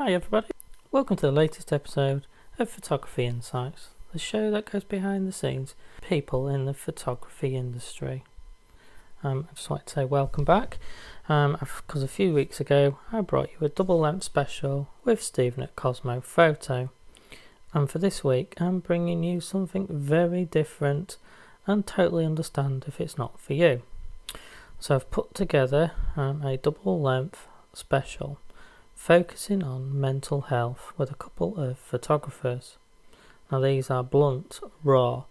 Hi, everybody. Welcome to the latest episode of Photography Insights, the show that goes behind the scenes, people in the photography industry. Um, I just like to say welcome back, because um, a few weeks ago I brought you a double length special with Stephen at Cosmo Photo. And for this week, I'm bringing you something very different and totally understand if it's not for you. So I've put together um, a double length special focusing on mental health with a couple of photographers. Now, these are blunt, raw,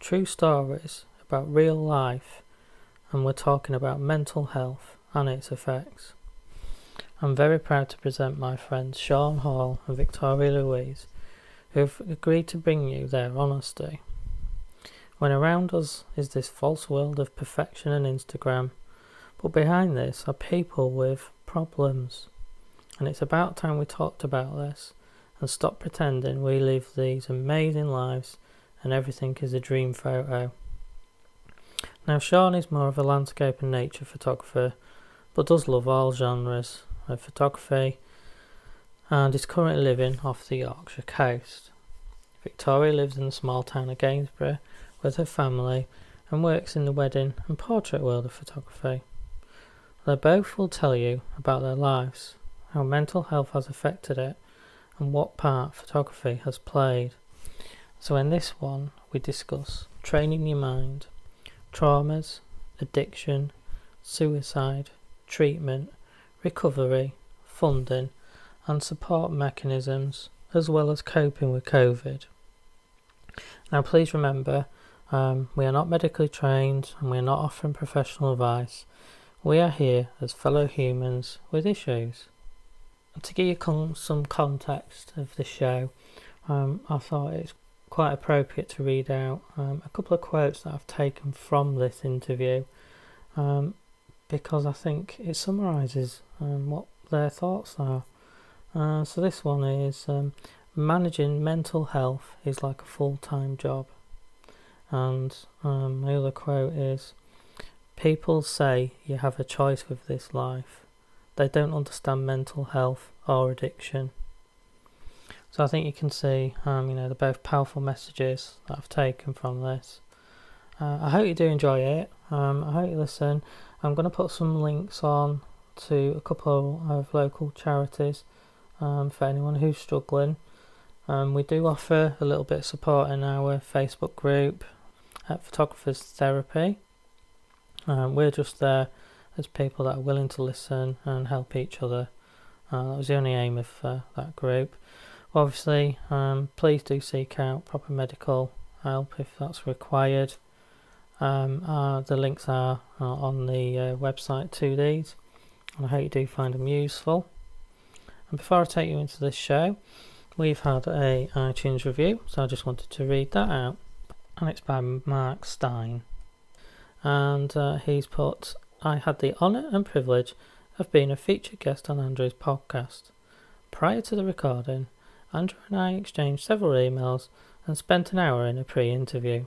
true stories about real life, and we're talking about mental health and its effects. I'm very proud to present my friends Sean Hall and Victoria Louise, who have agreed to bring you their honesty. When around us is this false world of perfection and Instagram, but behind this are people with problems and it's about time we talked about this and stopped pretending we live these amazing lives and everything is a dream photo. Now, Sean is more of a landscape and nature photographer, but does love all genres of photography and is currently living off the Yorkshire coast. Victoria lives in the small town of Gainsborough with her family and works in the wedding and portrait world of photography. They both will tell you about their lives how mental health has affected it, and what part photography has played. So, in this one, we discuss training your mind, traumas, addiction, suicide, treatment, recovery, funding, and support mechanisms, as well as coping with COVID. Now, please remember, um, we are not medically trained and we are not offering professional advice. We are here as fellow humans with issues to give you con- some context of the show, um, I thought it's quite appropriate to read out um, a couple of quotes that I've taken from this interview um, because I think it summarises um, what their thoughts are. Uh, so, this one is um, managing mental health is like a full time job. And um, my other quote is People say you have a choice with this life they don't understand mental health or addiction. So I think you can see, um, you know, they're both powerful messages that I've taken from this. Uh, I hope you do enjoy it. Um, I hope you listen. I'm going to put some links on to a couple of local charities um, for anyone who's struggling. Um, we do offer a little bit of support in our Facebook group at Photographers Therapy. Um, we're just there as people that are willing to listen and help each other. Uh, that was the only aim of uh, that group. Obviously, um, please do seek out proper medical help if that's required. Um, uh, the links are on the uh, website to these, and I hope you do find them useful. And before I take you into this show, we've had a iTunes review, so I just wanted to read that out, and it's by Mark Stein, and uh, he's put I had the honour and privilege of being a featured guest on Andrew's podcast. Prior to the recording, Andrew and I exchanged several emails and spent an hour in a pre interview.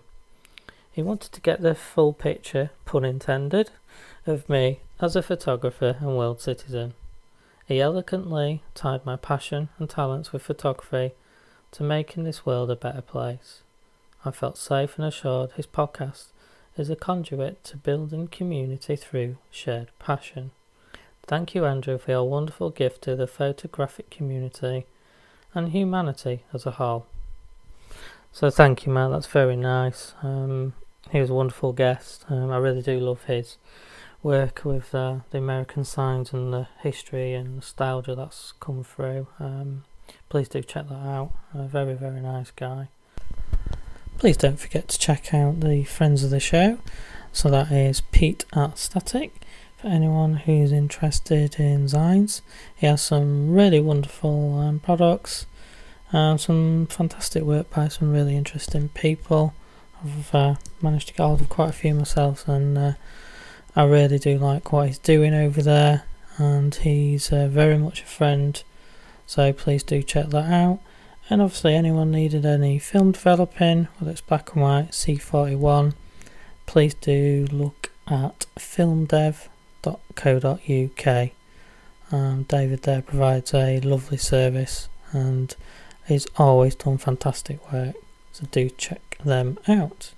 He wanted to get the full picture, pun intended, of me as a photographer and world citizen. He eloquently tied my passion and talents with photography to making this world a better place. I felt safe and assured his podcast is a conduit to building community through shared passion. Thank you, Andrew, for your wonderful gift to the photographic community and humanity as a whole. So, thank you, Matt. That's very nice. Um, he was a wonderful guest. Um, I really do love his work with uh, the American signs and the history and nostalgia that's come through. Um, please do check that out. A very, very nice guy. Please don't forget to check out the friends of the show. So that is Pete at Static. For anyone who's interested in zines, he has some really wonderful um, products, and some fantastic work by some really interesting people. I've uh, managed to get hold of quite a few myself, and uh, I really do like what he's doing over there. And he's uh, very much a friend, so please do check that out. And obviously, anyone needed any film developing, whether it's black and white, C41, please do look at filmdev.co.uk. Um, David there provides a lovely service and he's always done fantastic work. So do check them out.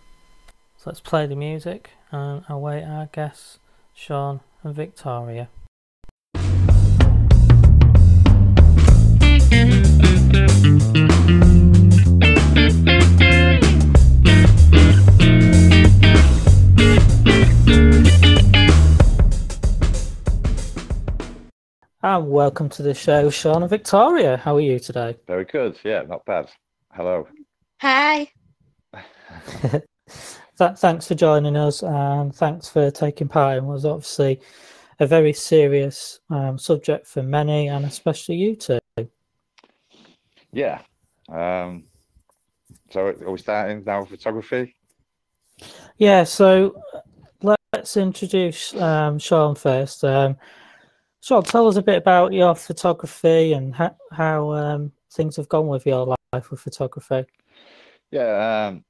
So let's play the music and await our guests, Sean and Victoria. And welcome to the show, Sean and Victoria. How are you today? Very good. Yeah, not bad. Hello. Hi. Th- thanks for joining us and thanks for taking part in what was obviously a very serious um, subject for many and especially you two. Yeah. Um, so are we starting now with photography? Yeah, so uh, let's introduce um, Sean first. Um, Sean, tell us a bit about your photography and ha- how um, things have gone with your life with photography. Yeah. Um,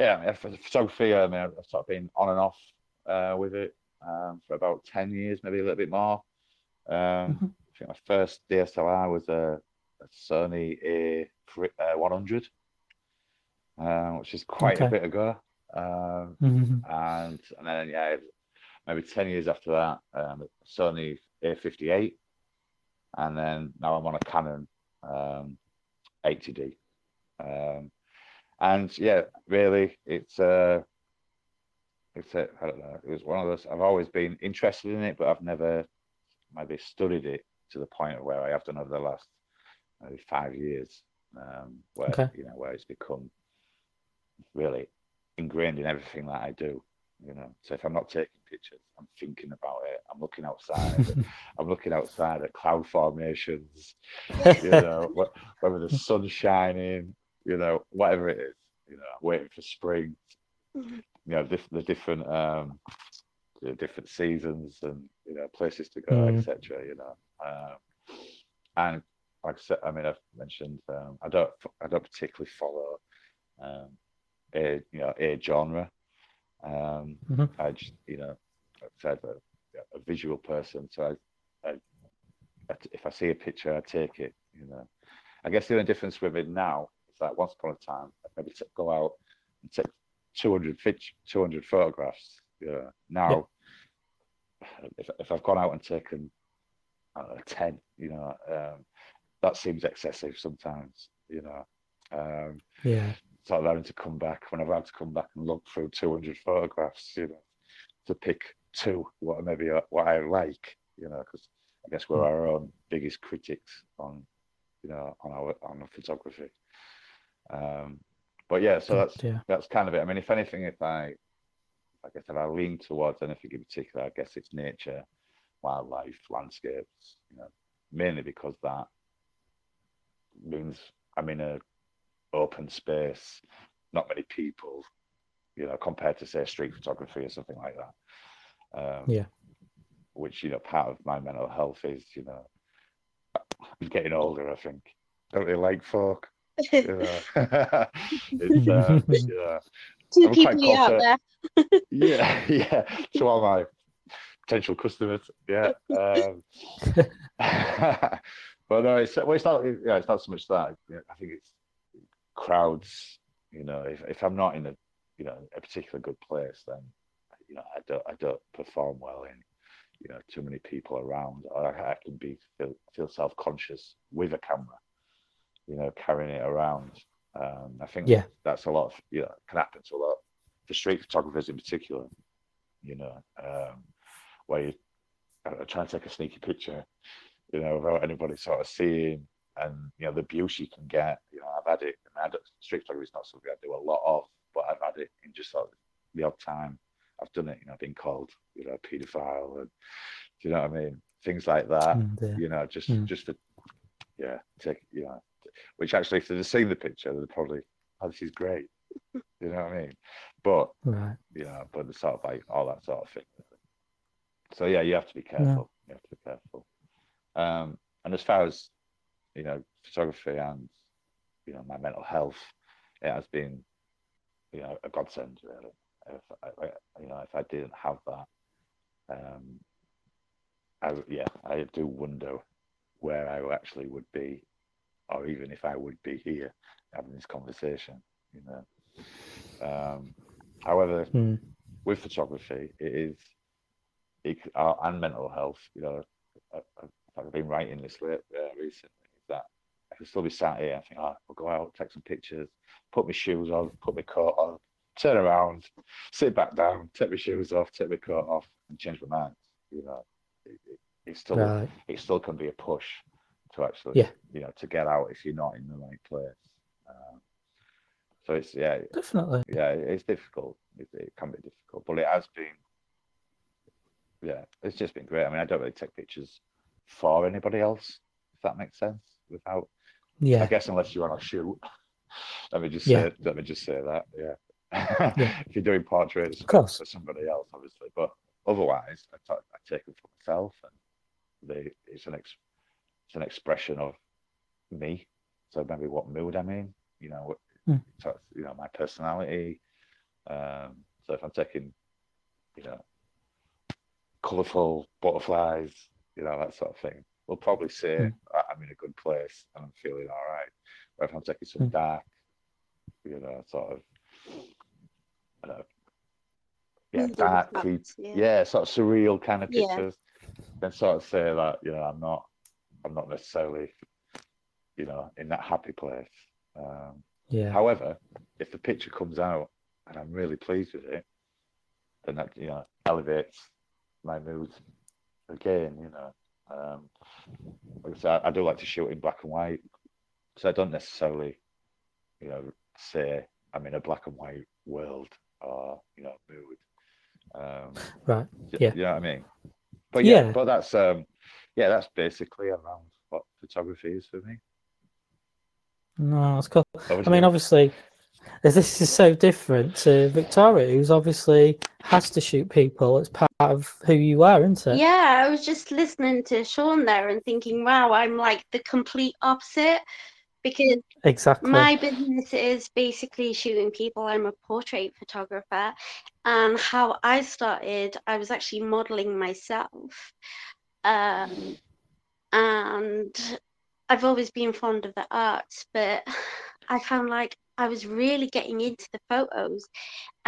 yeah, photography, I mean, I've sort of been on and off uh, with it um, for about 10 years, maybe a little bit more. Um, Mhm. I think my first DSLR was a, a Sony A100, uh, which is quite a bit ago. Um, Mhm. and and then yeah, maybe ten years after that, um, Sony A58, and then now I'm on a Canon um, 80D. Um, and yeah, really, it's uh, it's a, I don't know, it was one of those. I've always been interested in it, but I've never maybe studied it to the point where I have done over the last maybe five years, um, where Okay. you know where it's become really ingrained in everything that I do. You know, so if I'm not taking pictures, I'm thinking about it. I'm looking outside. I'm looking outside at cloud formations. You know, whether the sun's shining. You know, whatever it is. You know, I'm waiting for spring. Mhm. You know, diff- the different um, the different seasons and you know places to go, Mm. etc. You know, um, and like I said, I mean, I've mentioned um, I don't I don't particularly follow um, a you know a genre. Um, Mhm. I just you know like I said a, a visual person, so I, I, I if I see a picture, I take it. You know, I guess the only difference with it now is that once upon a time, I'd maybe t- go out and take 200 fit, 200 photographs. You know, now if if I've gone out and taken I don't know, 10, you know, um, that seems excessive sometimes. You know. Um, yeah. Sort of having to come back whenever I have had to come back and look through 200 photographs, you know, to pick two what maybe uh, what I like, you know, because I guess we're Mm. our own biggest critics on, you know, on our on our photography. Um, but yeah, so that's yeah. that's kind of it. I mean, if anything, if I, like I said, I lean towards anything in particular, I guess it's nature, wildlife, landscapes, you know, mainly because that means I'm in a open space, not many people, you know, compared to say street photography or something like that. Um, Yeah. Which you know, part of my mental health is, you know, I'm getting older. I think don't really like folk. You know, it's uh, yeah, 2 I'm quite people out there. yeah, yeah. To all my potential customers, yeah. Um, but no, it's well, it's not. Yeah, it's not so much that. Yeah, I think it's crowds. You know, if if I'm not in a you know a particular good place, then you know I don't I don't perform well in you know too many people around. Or I, I can be feel feel self conscious with a camera. You know, carrying it around. Um, I think Yeah. that's a lot. Of, you know, can happen to a lot for street photographers in particular. You know, um, where you uh, try and take a sneaky picture, you know, without anybody sort of seeing, and you know the abuse you can get. You know, I've had it. And I don't, street photography is not something I do a lot of, but I've had it in just sort of the odd time. I've done it. You know, I've been called, you know, a paedophile, and do you know what I mean? Things like that. Mm, yeah. You know, just Mm. just for yeah, take you know, which actually if they'd have seen the picture, they'd probably, oh, this is great. You know what I mean? But Right. you know, but the sort of like all that sort of thing. So yeah, you have to be careful. You have to be careful. Um, and as far as you know, photography and you know my mental health, it has been you know a godsend really. If I, you know if I didn't have that, um, I, yeah, I do wonder where I actually would be, or even if I would be here having this conversation. You know. Um, however, Mm. with photography, it is, it, uh, and mental health. You know, I, I've been writing this late, uh, recently. That I can still be sat here I think, oh, I'll go out, take some pictures, put my shoes on, put my coat on, turn around, sit back down, take my shoes off, take my coat off, and change my mind. You know, it, it, it's still Right. it still can be a push to actually, Yeah. you know, to get out if you're not in the right place. Um, so it's yeah, Definitely. yeah, it's difficult. It, it can be difficult, but it has been, yeah, it's just been great. I mean, I don't really take pictures for anybody else, if that makes sense. Without, Yeah. I guess, unless you're on a shoot. let me just Yeah. say, let me just say that, yeah. Yeah. if you're doing portraits Of course. for somebody else, obviously, but otherwise, I, take them for myself, and they, it's an ex, it's an expression of me. So maybe what mood I'm in, you know, Mm. you know, my personality. Um, so if I'm taking, you know, colourful butterflies, you know, that sort of thing, we'll probably say Mm. "I- I'm in a good place and I'm feeling all right. But if I'm taking some Mm. dark, you know, sort of, I don't know, yeah, Moody dark, creep, yeah. yeah, sort of surreal kind of Yeah. pictures, then sort of say that, you know, I'm not, I'm not necessarily, you know, in that happy place. Um, Yeah. However, if the picture comes out and I'm really pleased with it, then that you know elevates my mood again. You know, um, like I, said, I do like to shoot in black and white, so I don't necessarily, you know, say I'm in a black and white world or you know mood. Um, Right. Yeah. you know what I mean. But yeah, Yeah. but that's um, yeah, that's basically around what photography is for me. No, that's cool. I mean, obviously, this is so different to Victoria, who's obviously has to shoot people. It's part of who you are, isn't it? Yeah, I was just listening to Sean there and thinking, wow, I'm like the complete opposite because Exactly. my business is basically shooting people. I'm a portrait photographer. And how I started, I was actually modeling myself. Um, and I've always been fond of the arts, but I found like I was really getting into the photos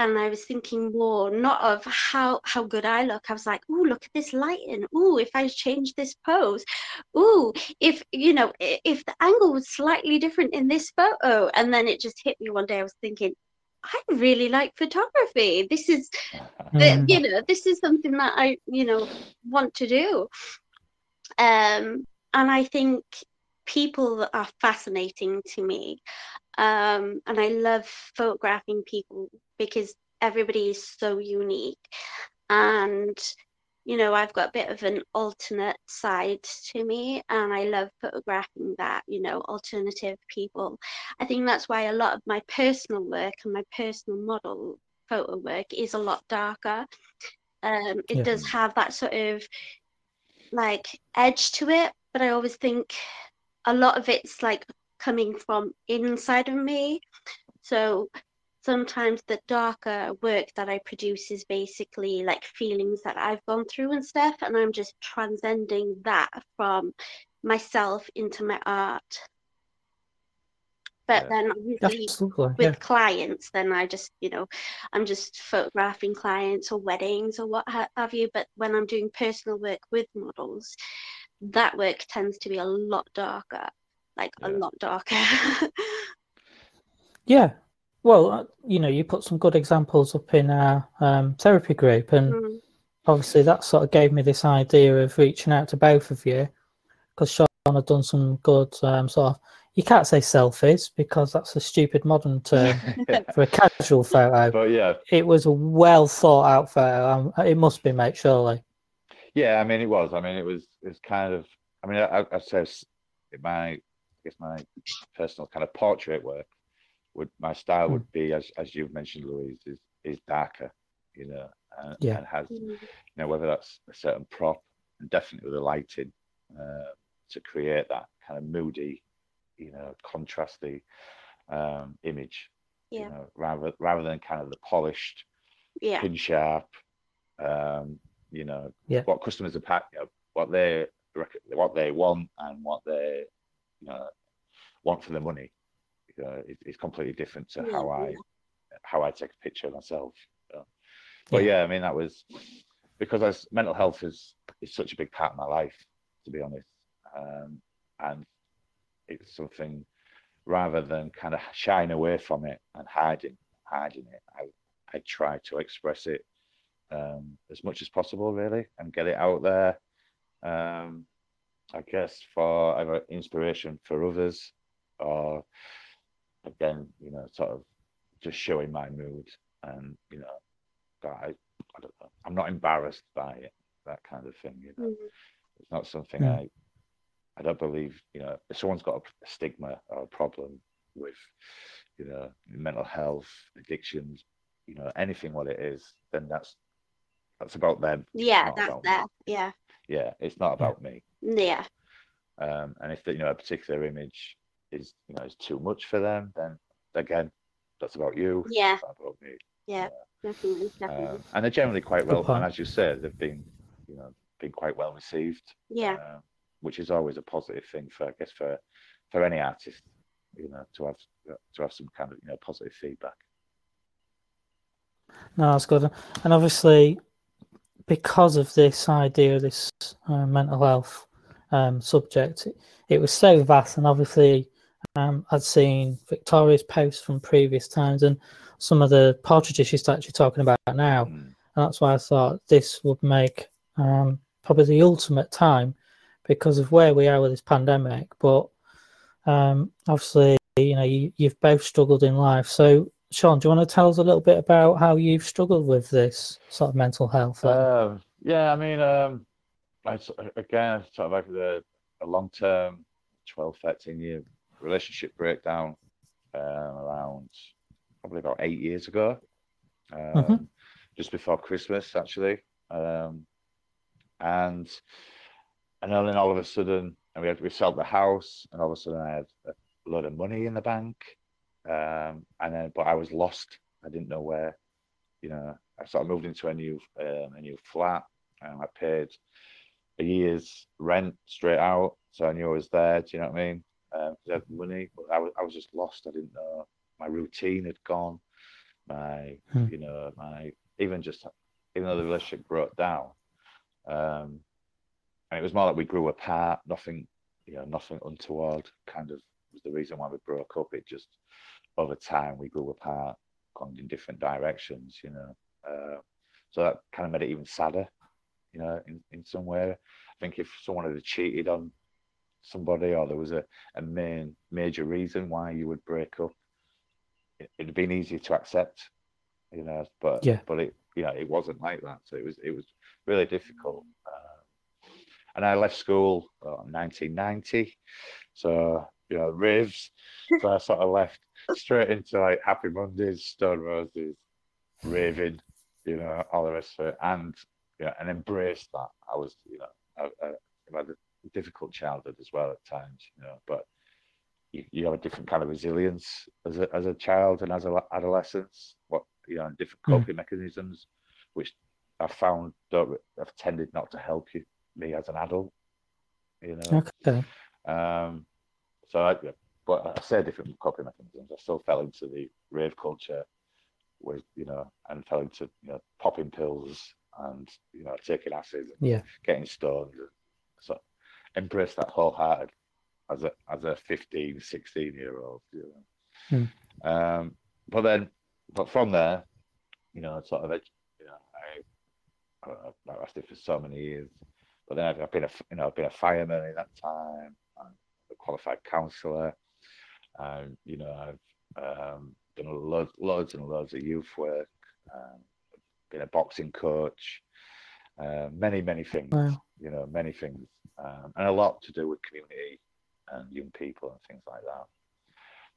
and I was thinking more not of how how good I look. I was like, oh, look at this lighting. Oh, if I change this pose. Oh, if you know, if the angle was slightly different in this photo. And then it just hit me one day. I was thinking, I really like photography. This is the, Mm. you know, this is something that I, you know, want to do. Um, and I think people are fascinating to me. Um, and I love photographing people because everybody is so unique. And, you know, I've got a bit of an alternate side to me, and I love photographing that, you know, alternative people. I think that's why a lot of my personal work and my personal model photo work is a lot darker. Um, it Yeah. does have that sort of like edge to it, but I always think a lot of it's like coming from inside of me. So sometimes the darker work that I produce is basically like feelings that I've gone through and stuff, and I'm just transcending that from myself into my art. But Yeah. then obviously Absolutely. with Yeah. clients, then I just, you know, I'm just photographing clients or weddings or what have you. But when I'm doing personal work with models, that work tends to be a lot darker, like a lot darker. Yeah. Well, uh, you know, you put some good examples up in our um, therapy group, and Mm, obviously that sort of gave me this idea of reaching out to both of you because Sean had done some good um, sort of. You can't say selfies because that's a stupid modern term for a casual photo. but yeah, It was a well thought out photo. Um, it must be, mate, surely. Yeah, I mean, it was. I mean, it was. It was kind of. I mean, I, I'd say s- my, I guess my personal kind of portrait work would my style Hmm. would be as as you've mentioned, Louise, is is darker, you know, and, Yeah. and has mm, you know whether that's a certain prop and definitely with the lighting uh, to create that kind of moody, you know, contrasty um, image. Yeah. You know, rather rather than kind of the polished yeah. pin sharp. Um, you know, Yeah. what customers are pack, you know, what they what they want and what they know want for the money know, it, it's completely different to Yeah, how I yeah. how I take a picture of myself. you. But yeah, I mean that was because I, mental health is is such a big part of my life, to be honest, um, and it's something rather than kind of shying away from it and hiding hiding it. I I try to express it um, as much as possible, really, and get it out there. Um, I guess for either inspiration for others, or again, you know, sort of just showing my mood and you know, that I, I don't know, I'm not embarrassed by it, that kind of thing. You know, Mhm. it's not something Mm. I, I don't believe. You know, if someone's got a stigma or a problem with, you know, mental health, addictions, you know, anything what it is, then that's that's about them. Yeah, that's about there. me. Yeah. Yeah, it's not about me. Yeah. Um, and if the, you know a particular image is you know is too much for them, then again, that's about you. Yeah. Not about me. Yeah. Definitely. Definitely. Um, and they're generally quite well, point. and as you said, they've been you know been quite well received. yeah. um, which is always a positive thing for I guess for for any artist, you know, to have to have some kind of you know positive feedback. No, that's good. And obviously, because of this idea, this uh, mental health um, subject, it, it was so vast. And obviously, um, I'd seen Victoria's posts from previous times and some of the portraits she's actually talking about now. Mm. And that's why I thought this would make um, probably the ultimate time because of where we are with this pandemic. But um, obviously, you know, you, you've both struggled in life. So, Sean, do you want to tell us a little bit about how you've struggled with this sort of mental health? Um, yeah, I mean, um, I again sort of a, a long term, 12, 13 year relationship breakdown um, around probably about eight years ago, um, Mhm. just before Christmas actually, um, and and then all of a sudden, and we had we sold the house, and all of a sudden I had a load of money in the bank, um, and then but I was lost. I didn't know where, you know. I sort of moved into a new um, a new flat, and I paid a year's rent straight out, so I knew I was there. Do you know what I mean? Um, I had money, but I was I was just lost. I didn't know my routine had gone. My Hmm. you know my even just even though the relationship broke down, um, and it was more like we grew apart. Nothing you know nothing untoward. Kind of was the reason why we broke up. It just over time we grew apart, gone in different directions. You know. Uh, so that kind of made it even sadder, you know, in, in some way. I think if someone had cheated on somebody or there was a, a main major reason why you would break up, it, it'd been easier to accept, you know, but Yeah. but it know, it wasn't like that. So it was it was really difficult. Uh, and I left school uh, in 1990. So, you know, raves. so I sort of left straight into like Happy Mondays, Stone Roses, raving, you know, all the rest of it, and yeah, and embrace that. I was, you know, I, I, I had a difficult childhood as well at times, you know, but you, you have a different kind of resilience as a as a child and as a adolescence. What you know, and different Mm. coping mechanisms, which I found don't, have tended not to help you me as an adult. You know, Okay. um, so I, but I say different coping mechanisms. I still fell into the rave culture with, you know, and fell into, you know, popping pills and, you know, taking acid and Yeah. getting stoned. So embrace that wholehearted as a, as a 15, 16 year old, you know. Um, but then, but from there, you know, sort of, you know, I, I, don't know, I lasted for so many years. But then I've, I've been a, you know, I've been a fireman in that time, I'm a qualified counsellor, and you know, I've um, done loads, loads and loads of youth work, um, been a boxing coach, uh, many, many things, Wow. you know, many things, um, and a lot to do with community and young people and things like that.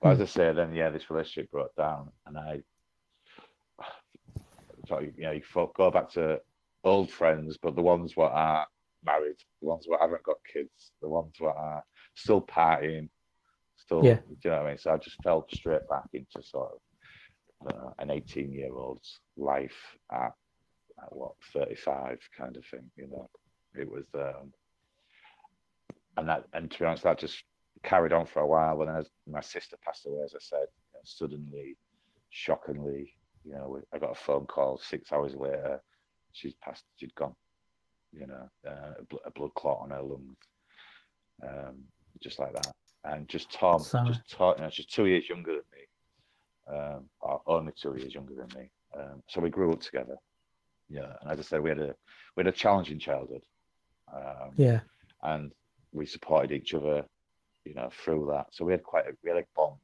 But as I say, then yeah, this relationship broke down, and I, so you know, you go back to old friends, but the ones what are married, the ones what haven't got kids, the ones what are still partying, still, Yeah. do you know what I mean? So I just fell straight back into sort of uh, an 18 year old's life at, at what 35 kind of thing, you know. It was um, and that and to be honest, that just carried on for a while. And as my sister passed away, as I said, you know, suddenly, shockingly, you know, I got a phone call six hours later. She'd passed. She'd gone. You know, uh, a, bl- a, blood clot on her lungs, um, just like that. And just Tom, Sorry. just Tom, you know, she's two years younger than um, only two years younger than me. Um, so we grew up together. Yeah, and as I said, we had a we had a challenging childhood. Um, yeah, and we supported each other, you know, through that. So we had quite a we had a bond.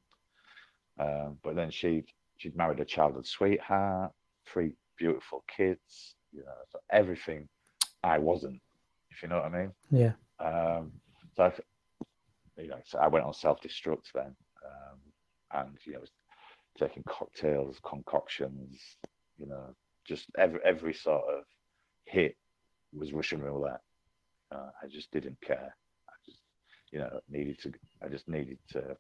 Um, but then she she'd married a childhood sweetheart, three beautiful kids, you know, so everything I wasn't, if you know what I mean. Yeah. Um, so I, you know, so I went on self-destruct then, um, and you know, taking cocktails, concoctions, you know, just every every sort of hit was Russian roulette. Uh, I just didn't care. I just, you know, needed to. I just needed to.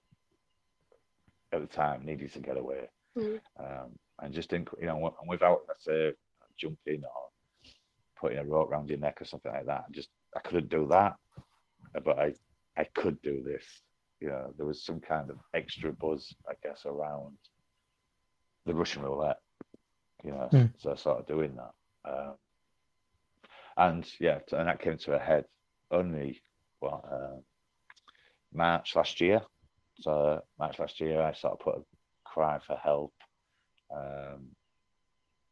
At the time, needed to get away, mm. um, and just didn't. You know, and without let's say jumping or putting a rope around your neck or something like that. I just I couldn't do that, but I I could do this. You know, there was some kind of extra buzz, I guess, around the Russian roulette. You know, mm. so I started doing that. Um, and yeah, and that came to a head only well uh, March last year. So March last year, I sort of put a cry for help, um,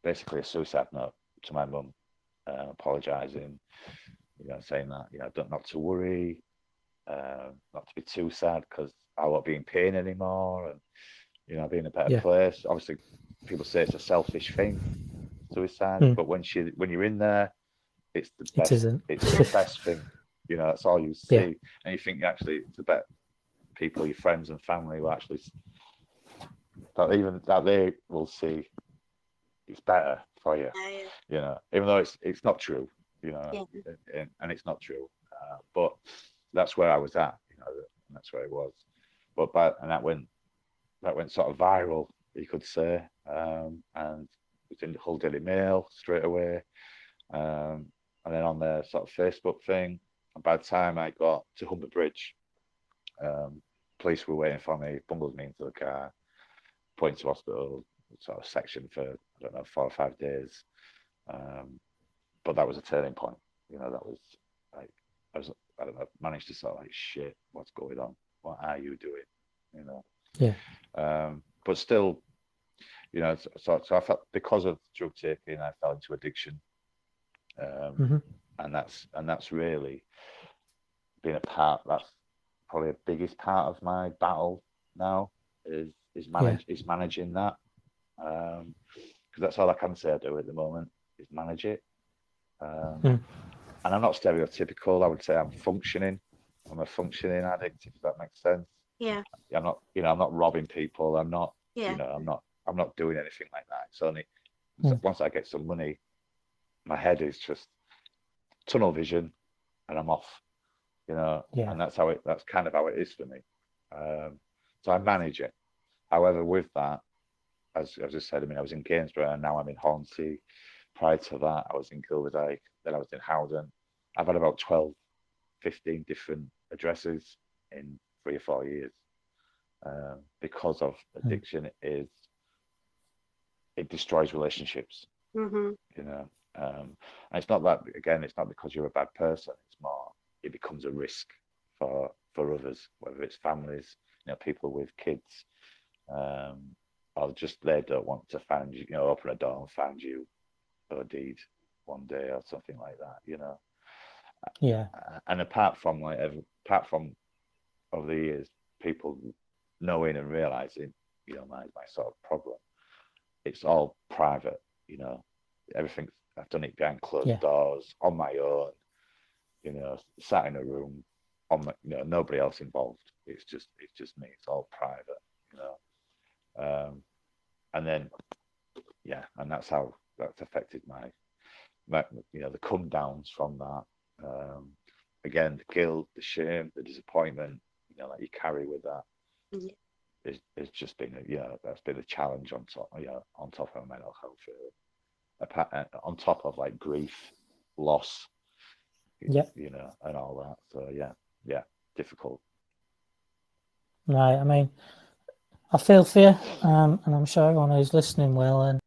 basically a suicide note to my mum, uh, apologising, you know, saying that you know don't not to worry, uh, not to be too sad because I won't be in pain anymore, and you know, be in a better yeah. place. Obviously, people say it's a selfish thing, suicide, mm. but when she when you're in there, it's the best. It isn't. It's the best thing. You know, that's all you see, yeah. and you think actually it's about people, your friends and family will actually that even that they will see it's better for you. Yeah. You know, even though it's it's not true. You know, yeah. and, and, it's not true. Uh, but that's where I was at. You know, that's where it was. But but and that went that went sort of viral, you could say, um, and was in the Hull Daily Mail straight away. Um, and then on the sort of Facebook thing. And by the time I got to Humber Bridge, um, police were waiting for me, bundled me into the car, put into hospital, sort of section for I don't know four or five days. Um, but that was a turning point. You know, that was like I was I don't know managed to sort of like shit, what's going on? What are you doing? You know. Yeah. Um, but still, you know, so so I felt because of drug taking, I fell into addiction um, mm-hmm. and that's and that's really been a part. That's probably the biggest part of my battle now is is manage yeah. is managing that because um, that's all I can say I do at the moment is manage it. Um, mm. And I'm not stereotypical. I would say I'm functioning. I'm a functioning addict, if that makes sense. Yeah. I'm not, you know, I'm not robbing people. I'm not, yeah. you know, I'm not, I'm not doing anything like that. It's only mm. once I get some money, my head is just tunnel vision and I'm off, you know, yeah. and that's how it, that's kind of how it is for me. Um, so I manage it. However, with that, as, as I said, I mean, I was in Gainsborough and now I'm in Hornsea. Prior to that, I was in Gilberdyke, then I was in Howden. I've had about 12, 15 different addresses in three or four years um, because of hmm. addiction. Mm. Is it destroys relationships, mm-hmm. you know, um, and it's not that again, it's not because you're a bad person. It's more it becomes a risk for for others, whether it's families, you know, people with kids, um, or just they don't want to find you, you know, open a door and find you or deed one day or something like that, you know. Yeah. And apart from like, apart from over the years, people knowing and realizing, you know, my my sort of problem, it's all private, you know, everything's I've done it behind closed yeah. doors on my own, you know, sat in a room on my, you know, nobody else involved. It's just, it's just me. It's all private, you know. Um, and then, yeah, and that's how that's affected my, my you know, the come downs from that. Um, again, the guilt, the shame, the disappointment, you know, that you carry with that. Yeah. It's, it's just been, a, know, that's been a challenge on top, know, on top of mental health. Really. On top of like grief, loss, yeah, you know, and all that. So yeah, yeah, difficult. Right. I mean, I feel for you, um, and I'm sure everyone who's listening will. And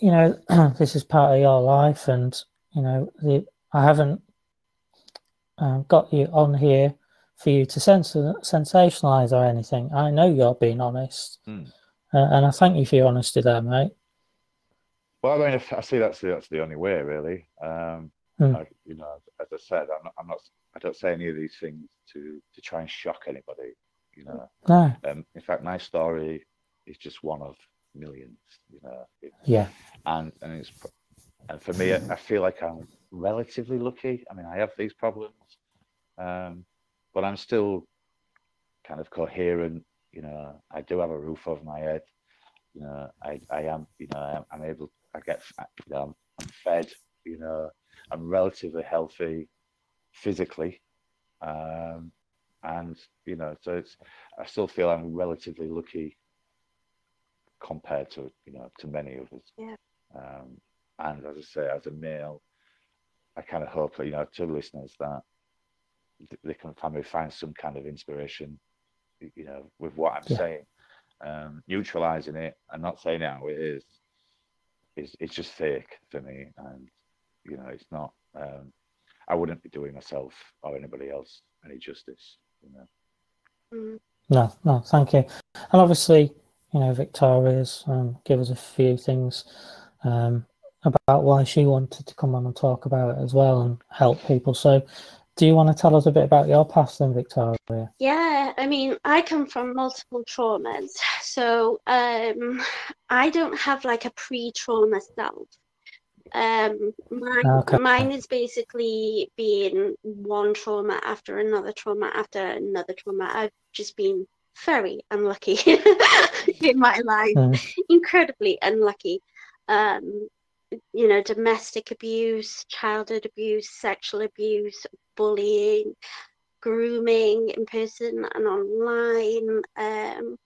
you know, this is part of your life, and you know, the I haven't um, got you on here for you to sens- sensationalize or anything. I know you're being honest, Mm. uh, and I thank you for your honesty there, mate. Well, I mean, if- I see that's the, that's the only way, really. Um, Hmm. I, you know, as I said, I'm not, I'm not, I don't say any of these things to to try and shock anybody. You know, No, um, in fact, my story is just one of millions. You know, It- yeah, and and it's and for me, I I feel like I'm relatively lucky. I mean, I have these problems, um, but I'm still kind of coherent. You know, I do have a roof over my head. You know, I, I am. You know, I'm, I'm able. I get. You know, I'm, I'm fed. You know, I'm relatively healthy physically, um, and you know, so it's. I still feel I'm relatively lucky compared to you know to many of us. Yeah. Um, and as I say, as a male, I kind of hope that you know to listeners that th- they can finally find some kind of inspiration, you know, with what I'm Yeah. saying, um, neutralizing it and not saying how it is. Is it's just fake for me, and you know, it's not. Um, I wouldn't be doing myself or anybody else any justice. You know. Mm. no, no, thank you. And obviously, you know, Victoria's um, give us a few things um, about why she wanted to come on and talk about it as well and help people. So, do you want to tell us a bit about your past then, Victoria? Yeah, I mean, I come from multiple traumas. So, um, I don't have like a pre-trauma self. Um, mine, Okay. mine is basically being one trauma after another trauma after another trauma. I've just been very unlucky in my life, Mm. incredibly unlucky. Um, you know, domestic abuse, childhood abuse, sexual abuse, bullying, grooming in person and online, um,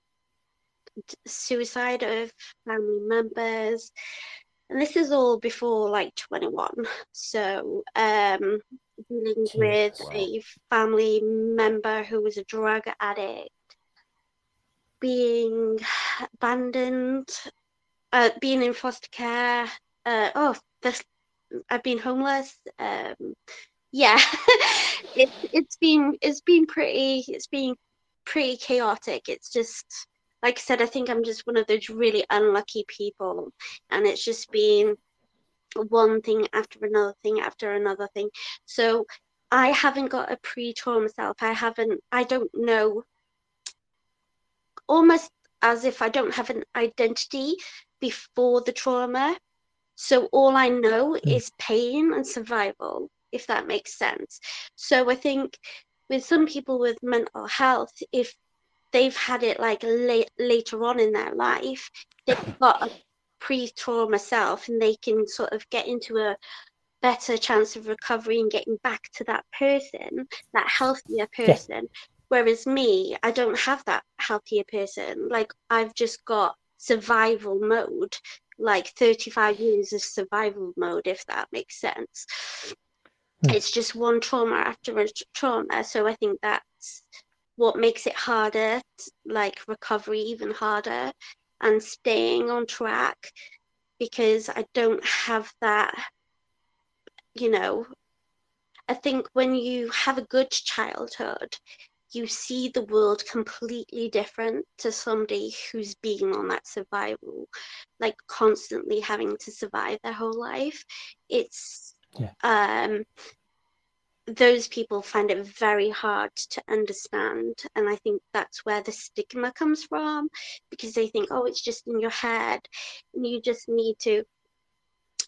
suicide of family members. And this is all before like 21. So, um, dealing with Jesus. a family member who was a drug addict, being abandoned, uh, being in foster care. Uh, oh, this, I've been homeless. Um, yeah, it's it's been it's been pretty it's been pretty chaotic. It's just like I said, I think I'm just one of those really unlucky people, and it's just been one thing after another thing after another thing. So I haven't got a pre-trauma self. I haven't. I don't know. Almost as if I don't have an identity before the trauma. So all I know Mm. is pain and survival, if that makes sense. So I think with some people with mental health, if they've had it like late, later on in their life, they've got a pre-trauma self and they can sort of get into a better chance of recovery and getting back to that person, that healthier person. Whereas me, I don't have that healthier person. Like I've just got survival mode, like 35 years of survival mode, if that makes sense. Mm. It's just one trauma after a trauma. So I think that's what makes it harder, like recovery even harder and staying on track because I don't have that, you know. I think when you have a good childhood, you see the world completely different to somebody who's been on that survival, like constantly having to survive their whole life. It's Yeah. um those people find it very hard to understand and i think that's where the stigma comes from because they think oh it's just in your head and you just need to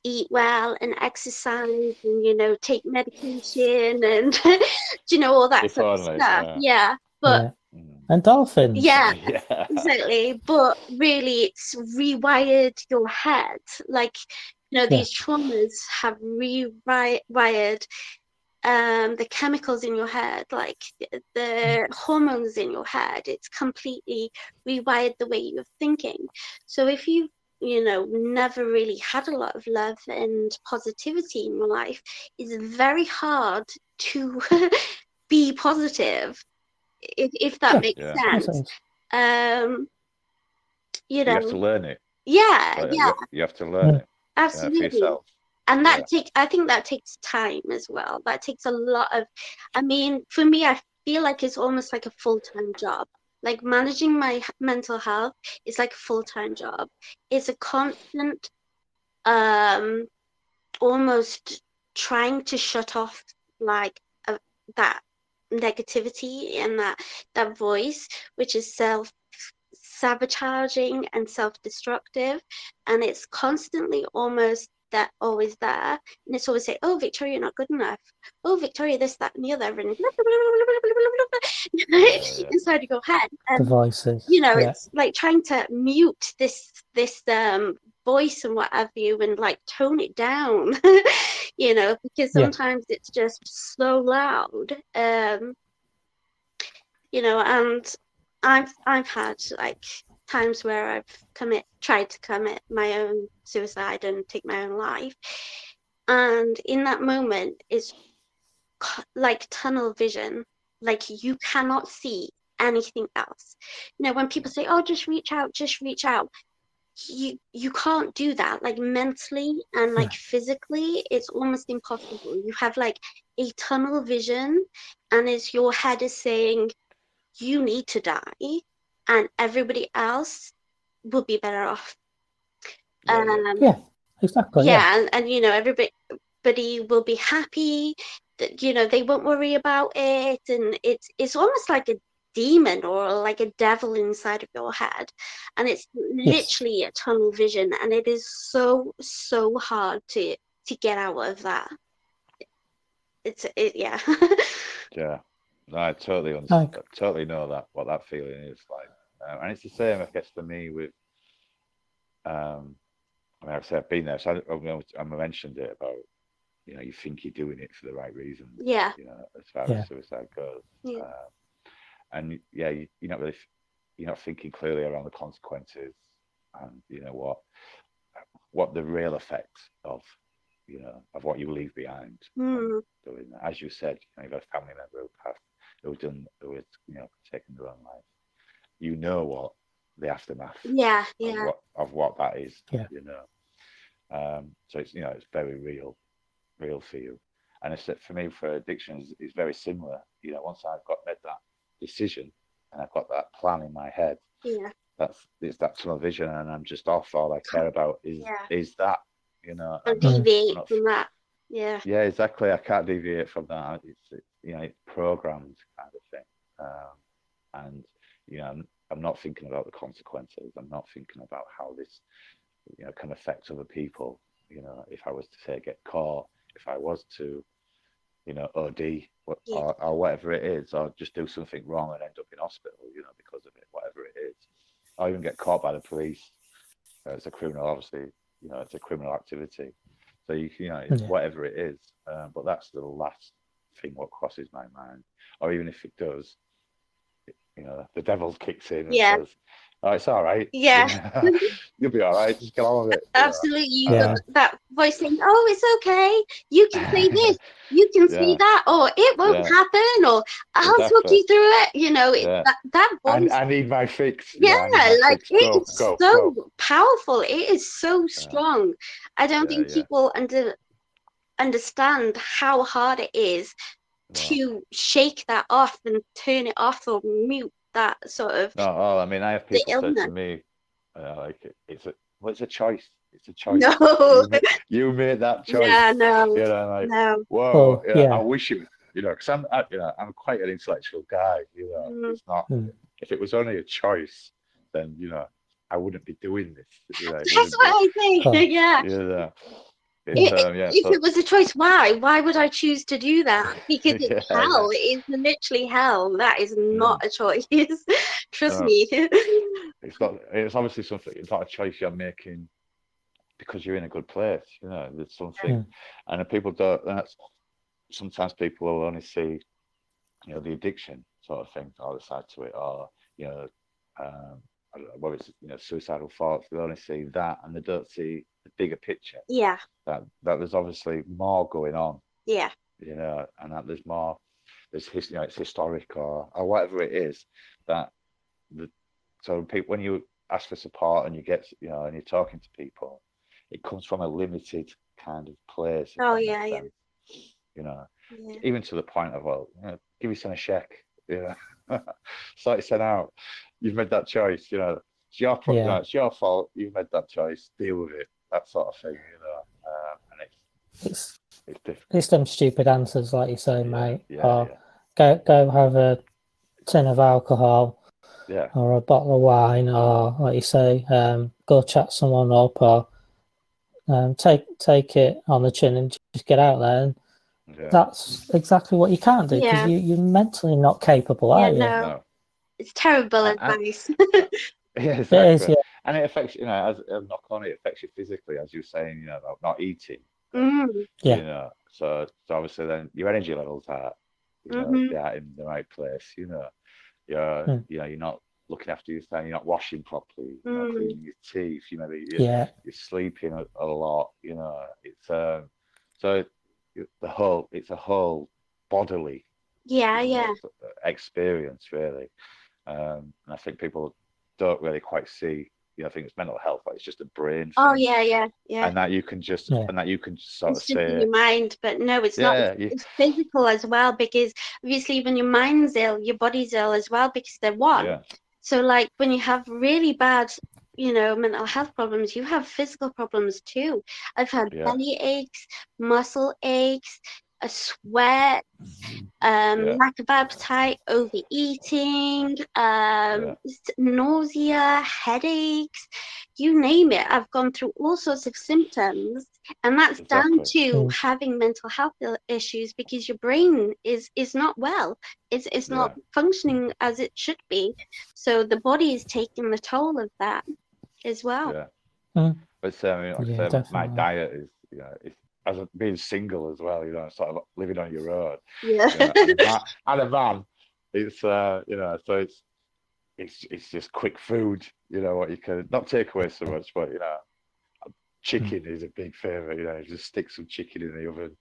eat well and exercise and you know take medication and do you know all that sort of stuff yeah. yeah but yeah. Mm. Endorphins. yeah Yeah. exactly but really it's rewired your head like you know Yeah. these traumas have rewired um the chemicals in your head like the- the hormones in your head it's completely rewired the way you're thinking so if you you know never really had a lot of love and positivity in my life it's very hard to be positive if, if that Yeah. makes Yeah. Makes sense sense. um you You have to learn it. yeah Like, you yeah have- You have to learn Yeah. it uh, for absolutely yourself. and that Yeah. takes i think that takes time as well that takes a lot of i mean for me i feel like it's almost like a full-time job like managing my mental health is like a full-time job. It's a constant um almost trying to shut off like that negativity and that that voice which is self sabotaging and self-destructive. And it's constantly almost they're always there. And it's always say, oh, Victoria, you're not good enough. Oh, Victoria, this, that, and the other. And you know, inside your head. And, Devices. You know, yeah. it's like trying to mute this this um, voice and what have you and like tone it down, you know, because sometimes yeah. it's just so loud. Um, you know, and I've I've had like times where i've commit tried to commit my own suicide and take my own life. And in that moment it's like tunnel vision. Like you cannot see anything else. You know when people say oh just reach out just reach out you you can't do that. Like mentally and like physically it's almost impossible. You have like a tunnel vision and as your head is saying you need to die and everybody else will be better off Yeah, yeah. um Yeah, exactly. Yeah. yeah and, and you know everybody everybody will be happy that you know they won't worry about it and it's it's almost like a demon or like a devil inside of your head and it's literally a tunnel vision and it is so so hard to to get out of that it's it yeah Yeah, no, I totally Like- understand. totally know that what that feeling is like, um, and it's the same, I guess, for me with. Um, I mean, like I say I've been there, so I, I, know- I mentioned it about, you know, you think you're doing it for the right reasons. yeah You know, as far Yeah. as suicide goes. Yeah. Um, and yeah, you, you're not really, you're not thinking clearly around the consequences, and you know what, what the real effects of, you know, of what you leave behind Hmm. doing that. As you said, you know, you've got a family member who passed, who've done, who has, you know, taken their own life. You know what the aftermath yeah of, what, of what that is. Yeah. You know, um, so it's you know it's very real, real for you. And it's that for me for addictions, it's very similar. You know, once I've got made that decision and I've got that plan in my head, yeah that's it's that tunnel vision, and I'm just off. All I care about is Yeah. is that. You know, and I'm deviate not- from that yeah yeah, exactly. I can't deviate from that. It's it- you know, it's programmed kind of thing. Um, and you know, I'm, not thinking about the consequences. I'm not thinking about how this, you know, can affect other people. You know, if I was to say get caught, if I was to, you know, OD what, Yeah. or, or whatever it is, or just do something wrong and end up in hospital, you know, because of it, whatever it is, or even get caught by the police. Uh, it's a criminal, obviously. You know, it's a criminal activity. So you, you know, it's Yeah. whatever it is. Um, but that's the last thing what crosses my mind. Or even if it does, you know, the devil kicks in and Yeah. says, "Oh, it's all right. Yeah. You know, You'll be all right. Just get on with it." you know. absolutely you Yeah. that voice saying oh it's okay you can say this you can say Yeah. that or it won't Yeah. happen or i'll talk you through it you know it, Yeah. that, that voice I, I need my fix. you yeah my like fix. Go, it's go, so go. powerful it is so strong i don't Yeah, think yeah. people under understand how hard it is No. to shake that off and turn it off or mute that sort of No, oh, I mean, I have The people say to me, uh, like, it- it's a, well, it's a choice. It's a choice. no You, ma- you made that choice. yeah no You know, like, no whoa, Oh, you know, yeah. I wish it, you know, because I'm, I, you know, I'm quite an intellectual guy. You know, Mm. it's not. Mm. If it was only a choice, then you know, I wouldn't be doing this. You know, that's wouldn't what i think Oh. yeah be- you know, If- it's, um, yeah, if so- it was a choice, why? Why would I choose to do that? Because it's Yeah, hell. It is literally hell. That is not a choice. Trust No. me. it's not it's obviously something it's not a choice you're making because you're in a good place you know there's something Mm. and if people don't that's sometimes people will only see you know the addiction sort of thing the other side to it or you know um I don't know, whether it's you know suicidal thoughts they only see that and they don't see the bigger picture yeah, that that there's obviously more going on yeah, you know and that there's more there's his, you know, it's historic or or whatever it is that the so people when you ask for support and you get you know and you're talking to people, it comes from a limited kind of place. Oh, yeah, yeah. sense. You know, Yeah. even to the point of well, you know, give your son a check, you know, sort it out. You've made that choice, you know. It's your pro- Yeah. know, it's your fault. You've made that choice. Deal with it. That sort of thing, you know. Um, and it's It's it's different. it's them stupid answers, like you say, mate. Yeah, or yeah, go go have a tin of alcohol yeah, or a bottle of wine, or like you say, um, go chat someone up, or um, take take it on the chin and just get out there. And yeah. that's exactly what you can't do because Yeah. you you're mentally not capable, Yeah, are you? no. No. It's terrible I- I- advice. Yeah, exactly. is, yeah. And it affects, you know, as a knock on, it affects you physically, as you were saying, you know, about not eating. Mm, Yeah. You know, so, so obviously then your energy levels are, you know, Mhm. they are in the right place. You know, you're, Hmm. you know, you're not looking after your thing. You're not washing properly. You're not Mm. cleaning your teeth. You maybe you're, Yeah, you're sleeping a, a lot. You know, it's um, so it- the whole, it's a whole bodily yeah, you know, yeah. experience really um and i think people don't really quite see you know i think it's mental health but it's just a brain Oh, yeah, yeah, yeah. and that you can just Yeah. and that you can just sort It's of just in say your mind, but no, it's not. yeah It's, you, it's physical as well because obviously when your mind's ill, your body's ill as well because they're one. yeah So like when you have really bad, you know, mental health problems, you have physical problems too. I've had Yeah. belly aches, muscle aches, a sweat, um, Yeah. lack of appetite, overeating, um, Yeah. nausea, headaches, you name it. I've gone through all sorts of symptoms, and that's down to Mm. having mental health issues because your brain is is not well. It's it's not functioning as it should be. So the body is taking the toll of that as well. yeah Mm. but um, like Yeah, I said, my diet is you know it's as a, being single as well you know sort of living on your own Yeah. you know, and, a man, and a man it's uh you know so it's it's it's just quick food you know what you can not take away so much but you know chicken is a big favorite you know just stick some chicken in the oven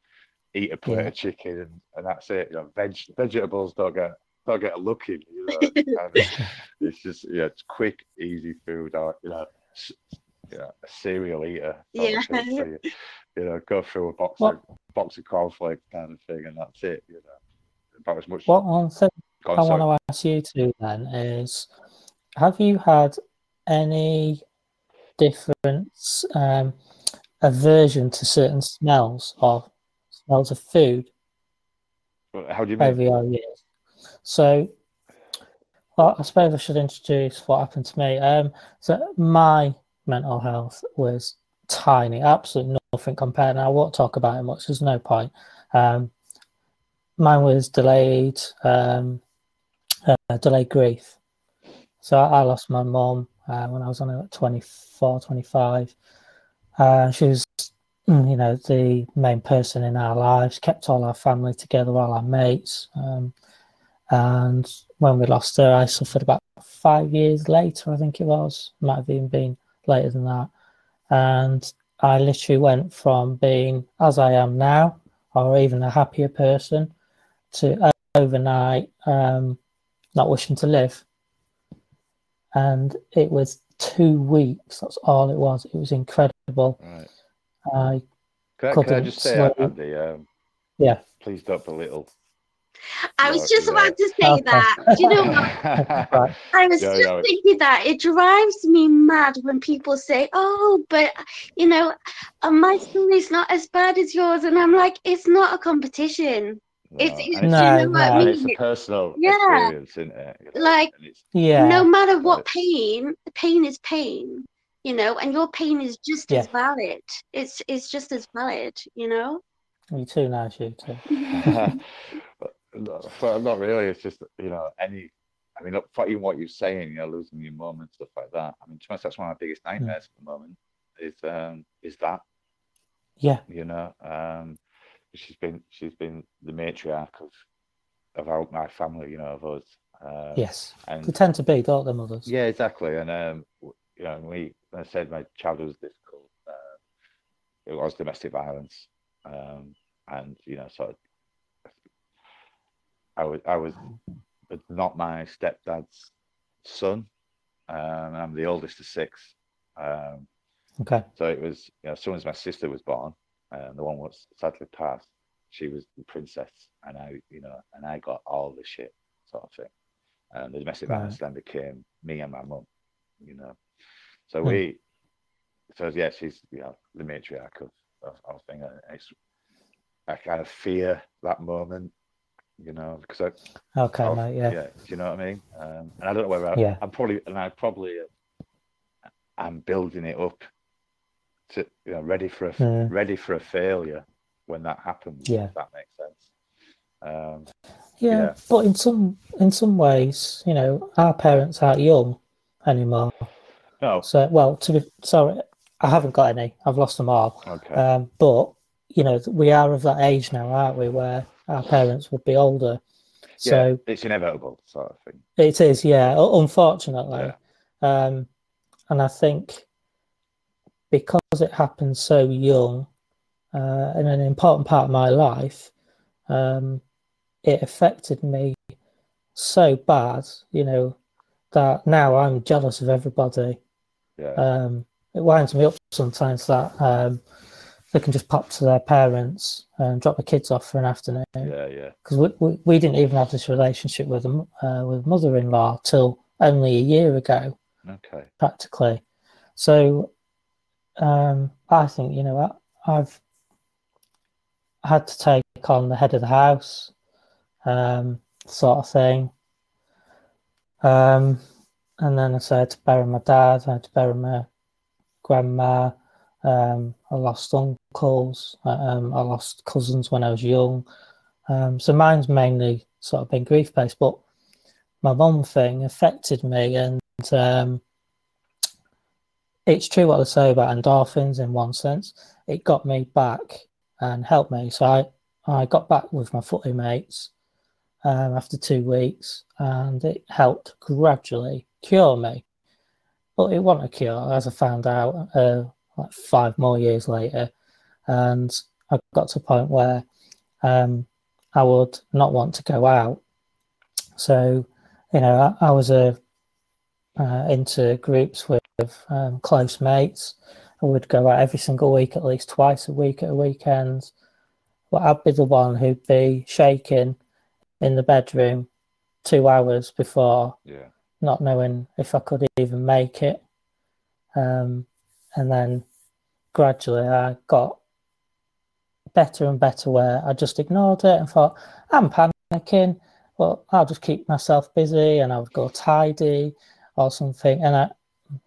eat a plate Yeah. of chicken and, and that's it you know veg, vegetables don't get don't get a look in you know it's just yeah it's quick easy food you know you know, a cereal eater Yeah. thing. So you, you know go through a box What- of box of cornflakes kind of thing and that's it you know about as much What one thing on, I sorry. want to ask you to then is have you had any difference um, aversion to certain smells or smells of food how do you mean over your years? So, well, I suppose I should introduce what happened to me. Um, so my mental health was tiny, absolutely nothing compared. And I won't talk about it much. There's no point. Um, mine was delayed, um, uh, delayed grief. So I, I lost my mum uh, when I was only like 24, 25. Uh, she was, mm, you know, the main person in our lives, kept all our family together, all our mates. Um, and when we lost her, I suffered about five years later, I think it was. Might have even been later than that. And I literally went from being as I am now, or even a happier person, to overnight um, not wishing to live. And it was two weeks. That's all it was. It was incredible. right I can I, can I just say. Andy um Yeah. please don't belittle I was just about to say that. Do you know what? I was Yeah, just yeah. thinking that it drives me mad when people say, "Oh, but you know, uh, my story's not as bad as yours," and I'm like, "It's not a competition. No, It's, it's No, you know what I no. and mean? it's a personal Yeah. experience, isn't it? You know, Like- yeah, no matter what pain, pain is pain, you know, and your pain is just as valid. It's it's just as valid, you know. you too nice, you too. not, not really. It's just you know any. I mean, look, for what you're saying, you know, losing your mum and stuff like that. I mean, to be honest, that's one of my biggest nightmares at the moment. Is um is that Yeah, you know um she's been she's been the matriarch of of our, my family, you know, of us. Uh, yes. and They tend to be, don't they, mothers? Yeah, exactly. And um, you know, we I said my childhood was difficult. Uh, it was domestic violence, um, and you know, sort of I was I was not my stepdad's son. Um, I'm the oldest of six. Um, okay. So it was, you know, as soon as my sister was born, um, the one was sadly passed, she was the princess, and I, you know, and I got all the shit sort of thing. And the domestic Right. violence then became me and my mum, you know. So Hmm. we, so yeah, she's you know the matriarch of of, of thing. and It's, I kind of fear that moment, you know, because I, Okay, of- mate. Yeah. Do you know what I mean? Um, and I don't know whether I, Yeah. I'm probably, and I probably, uh, I'm building it up to, you know, ready for a, Mm. ready for a failure when that happens. Yeah. If that makes sense. Um, yeah. yeah. But in some in some ways, you know, our parents aren't young anymore. no. So, well, to be sorry, I haven't got any. I've lost them all. Okay. Um, but you know, we are of that age now, aren't we, where our parents would be older. So yeah. It's inevitable, sort of thing. it is, yeah. Unfortunately, Yeah. um, and I think because it happened so young, uh, and an important part of my life, um, it affected me so bad, you know, that now I'm jealous of everybody. Yeah. Um, it winds me up sometimes that um, they can just pop to their parents and drop the kids off for an afternoon yeah. Yeah. because we, we, we didn't even have this relationship with them uh, with mother-in-law till only a year ago Okay. practically so um, i think you know I, i've had to take on the head of the house um, sort of thing um, and then i said to bury my dad i had to bury my grandma um, i lost uncles um, i lost cousins when i was young um, so mine's mainly sort of been grief based, but my mum thing affected me, and um, it's true what they say about endorphins in one sense. It got me back and helped me. So I, I got back with my footy mates um, after two weeks, and it helped gradually cure me. But it wasn't a cure, as I found out uh, like five more years later, and I got to a point where um, I would not want to go out. So, you know, I, I was a, uh, into groups with um, close mates. I would go out every single week, at least twice a week at a weekend. But I'd be the one who'd be shaking in the bedroom two hours before, Yeah. not knowing if I could even make it. Um, and then gradually I got better and better where I just ignored it and thought, I'm panicking, well, I'll just keep myself busy and I would go tidy or something. And I,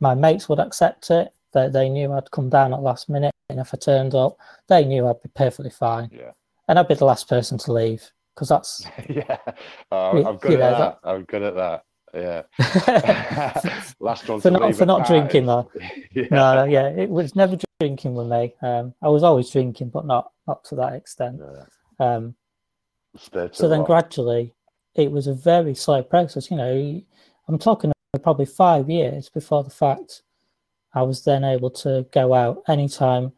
my mates would accept it. They, they knew I'd come down at last minute. And if I turned up, they knew I'd be perfectly fine. Yeah. And I'd be the last person to leave because that's. yeah. Oh, I'm good at know, that. I'm good at that. Yeah. Last one for not, for not drinking, though. yeah. No, yeah, it was never drinking with me. Um, I was always drinking, but not not to that extent. Yeah. Um, so then what? gradually it was a very slow process you know i'm talking probably five years before the fact i was then able to go out anytime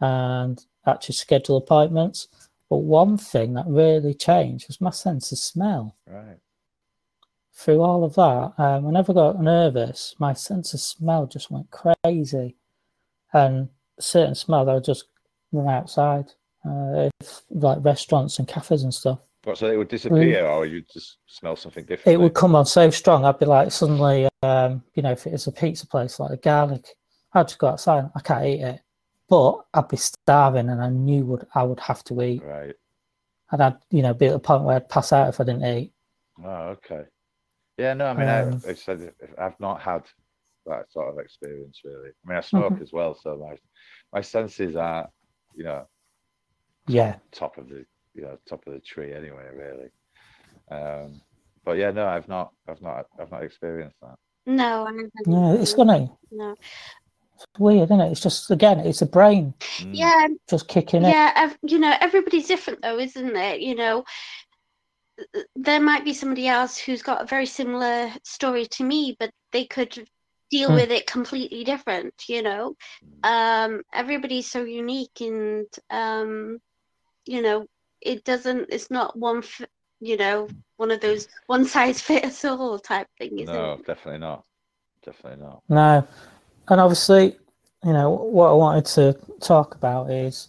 and actually schedule appointments but one thing that really changed was my sense of smell Right. Through all of that um, whenever i got nervous my sense of smell just went crazy and certain smell i would just run outside uh, if, like restaurants and cafes and stuff What, so it would disappear, or you'd just smell something different? Mm. it would come on so strong. I'd be like, suddenly, um, you know, if it was a pizza place like a garlic, I'd just go outside. I can't eat it, but I'd be starving, and I knew would I would have to eat, Right. and I'd, you know, be at the point where I'd pass out if I didn't eat. Oh, okay. Yeah, no, I mean, Um, I, I said I've not had that sort of experience really. I mean, I smoke Mhm. as well, so my my senses are, you know, Yeah, top of the you know top of the tree anyway, really. Um, but yeah, no, I've not, I've not, I've not experienced that. No, I haven't. yeah, it's funny. No. It's weird, isn't it? It's just again, it's a brain Mm, Yeah, just kicking it. yeah. You know, everybody's different though, isn't it? You know, th- there might be somebody else who's got a very similar story to me, but they could deal Hmm. with it completely different. You know, um, everybody's so unique, and um, you know, it doesn't. It's not one. F- you know, one of those one size fits all type thing, isn't no, it? definitely not. Definitely not. No, and obviously, you know what I wanted to talk about is,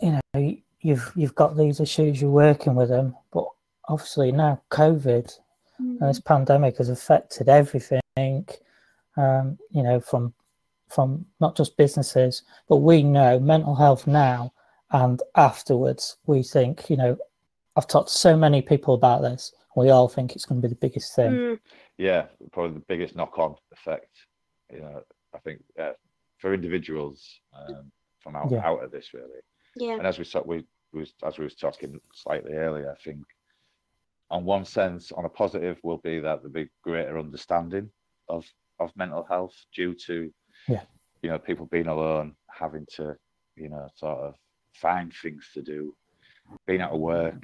you know, you've you've got these issues, you're working with them, but obviously now COVID and this pandemic has affected everything. Um, you know, from from not just businesses, but we know mental health now and afterwards. We think, you know, I've talked to so many people about this. We all think it's going to be the biggest thing. Mm, Yeah, probably the biggest knock-on effect. You know, I think uh, for individuals um, from out, Yeah. out of this really. yeah. And as we saw, we was as we was talking slightly earlier, I think on one sense, on a positive, will be that there'll be greater understanding of of mental health due to Yeah. you know people being alone, having to you know sort of find things to do, being out of work,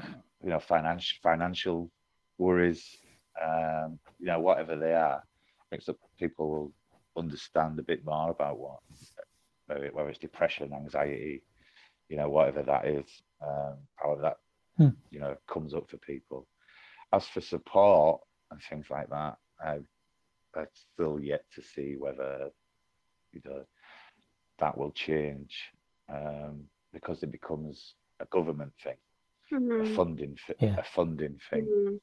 you know financial financial worries, um, you know whatever they are. I think that people will understand a bit more about what whether whether it's depression, anxiety, you know, whatever that is, um, how that, Hmm. you know, comes up for people. As for support and things like that, I, I'm still yet to see whether, you know, that will change um, because it becomes a government thing, a Mhm, funding, fi- Yeah. a funding thing, mhm.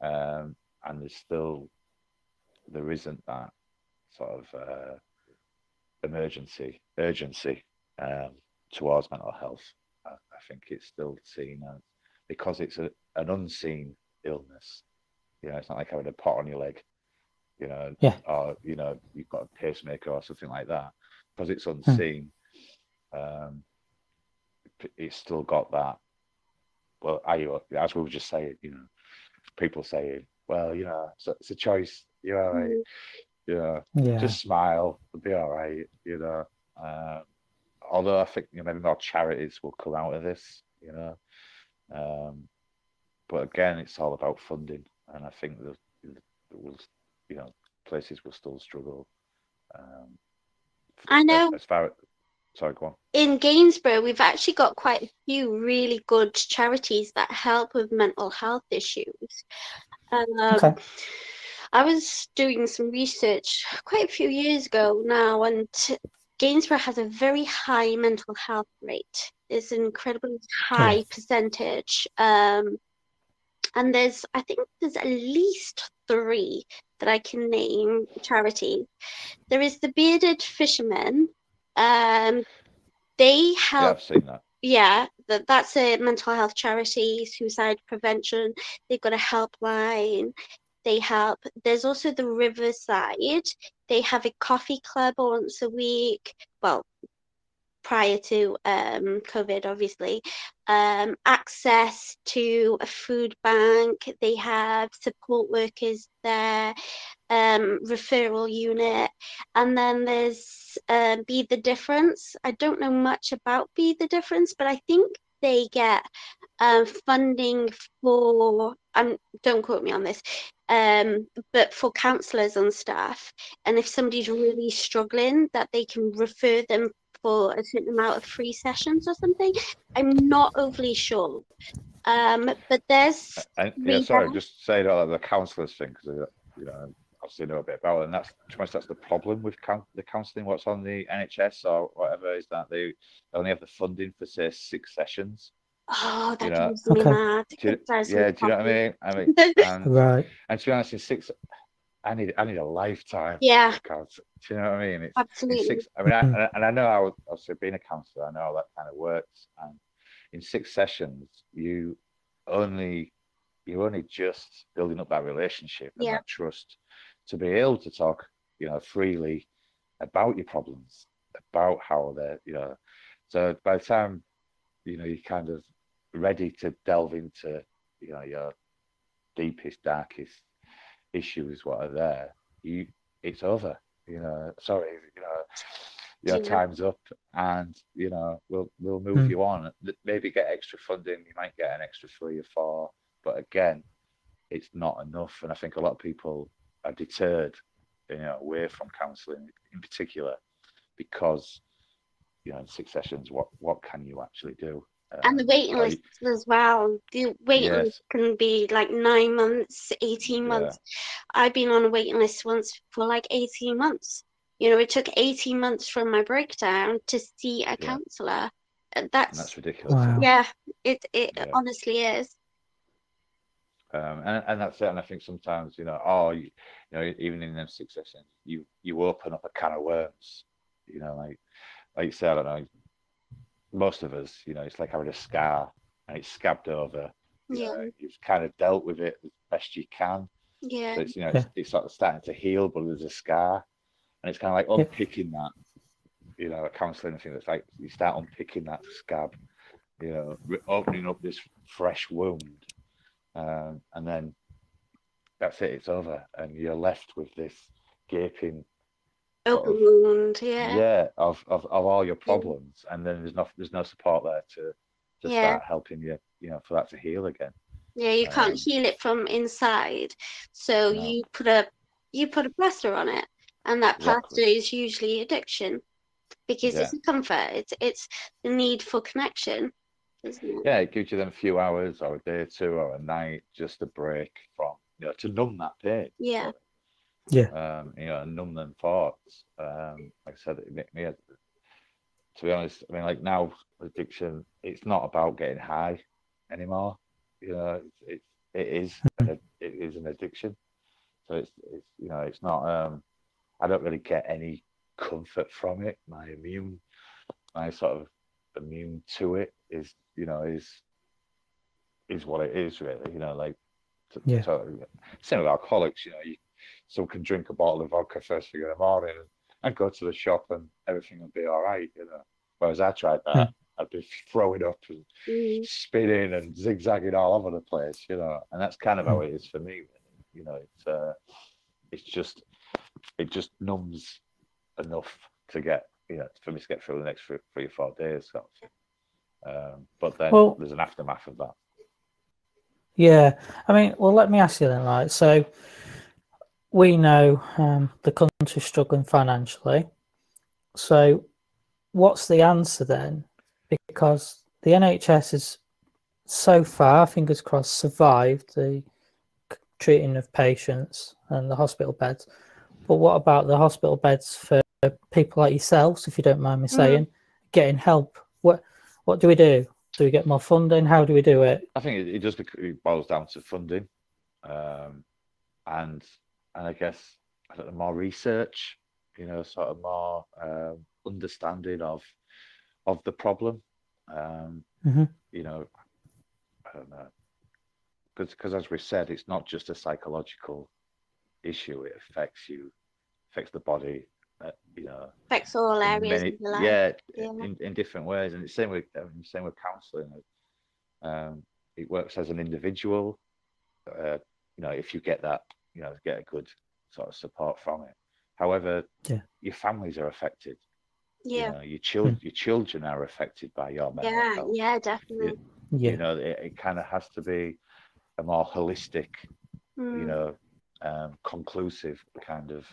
um, and there's still there isn't that sort of uh, emergency urgency um, towards mental health. I, I think it's still seen as because it's a, an unseen illness. You know, it's not like having a pot on your leg. You know, Yeah. or you know, you've got a pacemaker or something like that. Because it's unseen, um, it's still got that. Well, I, as we were just saying, you know, people saying, well, you know, it's a, it's a choice. You're all right. Mhm. You know, Yeah. just smile, it'll be all right. You know, um, although I think you know maybe more charities will come out of this. You know, um, but again, it's all about funding, and I think that that will, you know, places will still struggle. Um, I know. As, far as, sorry, go on. in Gainsborough, we've actually got quite a few really good charities that help with mental health issues. Um, Okay. I was doing some research quite a few years ago now, and Gainsborough has a very high mental health rate. It's an incredibly high percentage. Um, and there's, I think there's at least three that I can name charities. There is the Bearded Fishermen. Um, they Yeah, I've seen that. yeah, that that's a mental health charity, suicide prevention. They've got a helpline. They help. There's also the Riverside. They have a coffee club once a week. Well, prior to um, COVID, obviously. Um, access to a food bank. They have support workers there. Um, referral unit, and then there's um, Be the Difference. I don't know much about Be the Difference, but I think they get um, funding for. Um, don't quote me on this, um, but for counsellors and staff. And if somebody's really struggling, that they can refer them for a certain amount of free sessions or something. I'm not overly sure. Um, but there's And yeah, sorry, just say that the counsellors thing because you know obviously know a bit about it, and that's to be honest, that's the problem with coun the counselling. What's on the NHS or whatever is that they only have the funding for say six sessions. oh, that You know, drives me Okay. mad. Do you, It drives me yeah, do you know what I mean? I mean, and, Right. and to be honest, in six, I need I need a lifetime. Yeah, of counsel- Do you know what I mean? It's, in absolutely. six. I mean, I, Mhm. and I- and I know how obviously being a counsellor, I know how that kind of works. And in six sessions, you only you're only just building up that relationship and Yeah. that trust to be able to talk, you know, freely about your problems, about how they're, you know. So by the time you know you're kind of ready to delve into, you know, your deepest, darkest issues, what are there, you it's over. You know, sorry, you know, your Yeah. time's up, and you know we'll we'll move Mm. you on. Maybe get extra funding. You might get an extra three or four, but again, it's not enough. And I think a lot of people are deterred, you know, away from counselling in particular, because you know, in six sessions, what what can you actually do? And the Um, waiting like, lists as well. The waiting Yes. list can be like nine months, 18 Yeah. months. I've been on a waiting list once for like 18 months. You know, it took 18 months from my breakdown to see a Yeah. counsellor. Uh, and That's, that's ridiculous. Wow. yeah, it, it Yeah. honestly is. Um, and, and that's it. And I think sometimes, you know, oh, you, you know, even in them six sessions, you you open up a can of worms. You know, like like you say, I don't know. Most of us, you know, it's like having a scar and it's scabbed over. You Yeah, know, you've kind of dealt with it as best you can. yeah, So it's you know, Yeah. it's, it's sort of starting to heal, but there's a scar, and it's kind of like Yeah. unpicking that. You know, a counselling thing that's like you start unpicking that scab. You know, opening up this fresh wound, um, and then that's it. It's over, and you're left with this gaping open of- wound. Yeah, yeah of, of, of all your problems, and then there's no there's no support there to to Yeah. start helping you. You know, for that to heal again. yeah. You can't Um, heal it from inside, so No. you put a you put a plaster on it, and that Exactly. plaster is usually addiction, because Yeah. it's a comfort. It's it's the need for connection, it? yeah, it gives you then a few hours or a day or two or a night just a break from, you know, to numb that pain. Yeah. Yeah. Um, you know, numb them thoughts. Um, like I said, it made to be honest, I mean, like now addiction, it's not about getting high anymore. You know, it's, it, it is, an, ad- it is an addiction. So it's, it's, you know, it's not, um, I don't really get any comfort from it. My immune, my sort of immune to it is, you know, is is what it is really. You know, like to, Yeah. to- same with alcoholics. You know, you, some can drink a bottle of vodka first thing in the morning and, and go to the shop and everything will be all right. You know, whereas I tried that, I'd be throwing up and Mm. spinning and zigzagging all over the place. You know, and that's kind of how it is for me. Really. You know, it's uh, it's just it just numbs enough to get you know for me to get through the next three, three or four days. So. Um, but then Well- there's an aftermath of that. Yeah, I mean, well, let me ask you then, right? So we know um, the country's struggling financially. So what's the answer then? Because the NHS has so far, fingers crossed, survived the treating of patients and the hospital beds. But what about the hospital beds for people like yourselves, if you don't mind me Mhm. saying, getting help? What what do we do? Do we get more funding? How do we do it? I think it, it just bec- it boils down to funding, um, and and I guess I don't know, more research. You know, sort of more um, understanding of of the problem. Um, Mhm. You know, I don't know, because as we said, it's not just a psychological issue. It affects you, affects the body. Uh, you know, Affects all areas many- of your life. yeah, Yeah. In, in different ways, and it's same with um, same with counselling. Um, it works as an individual. Uh, you know, if you get that, you know, get a good sort of support from it. However, Yeah. your families are affected. Yeah. You know, your children, your children are affected by your mental Yeah. health. Yeah. Definitely. Yeah. You know, it, it kind of has to be a more holistic, you Mm. know, um, conclusive kind of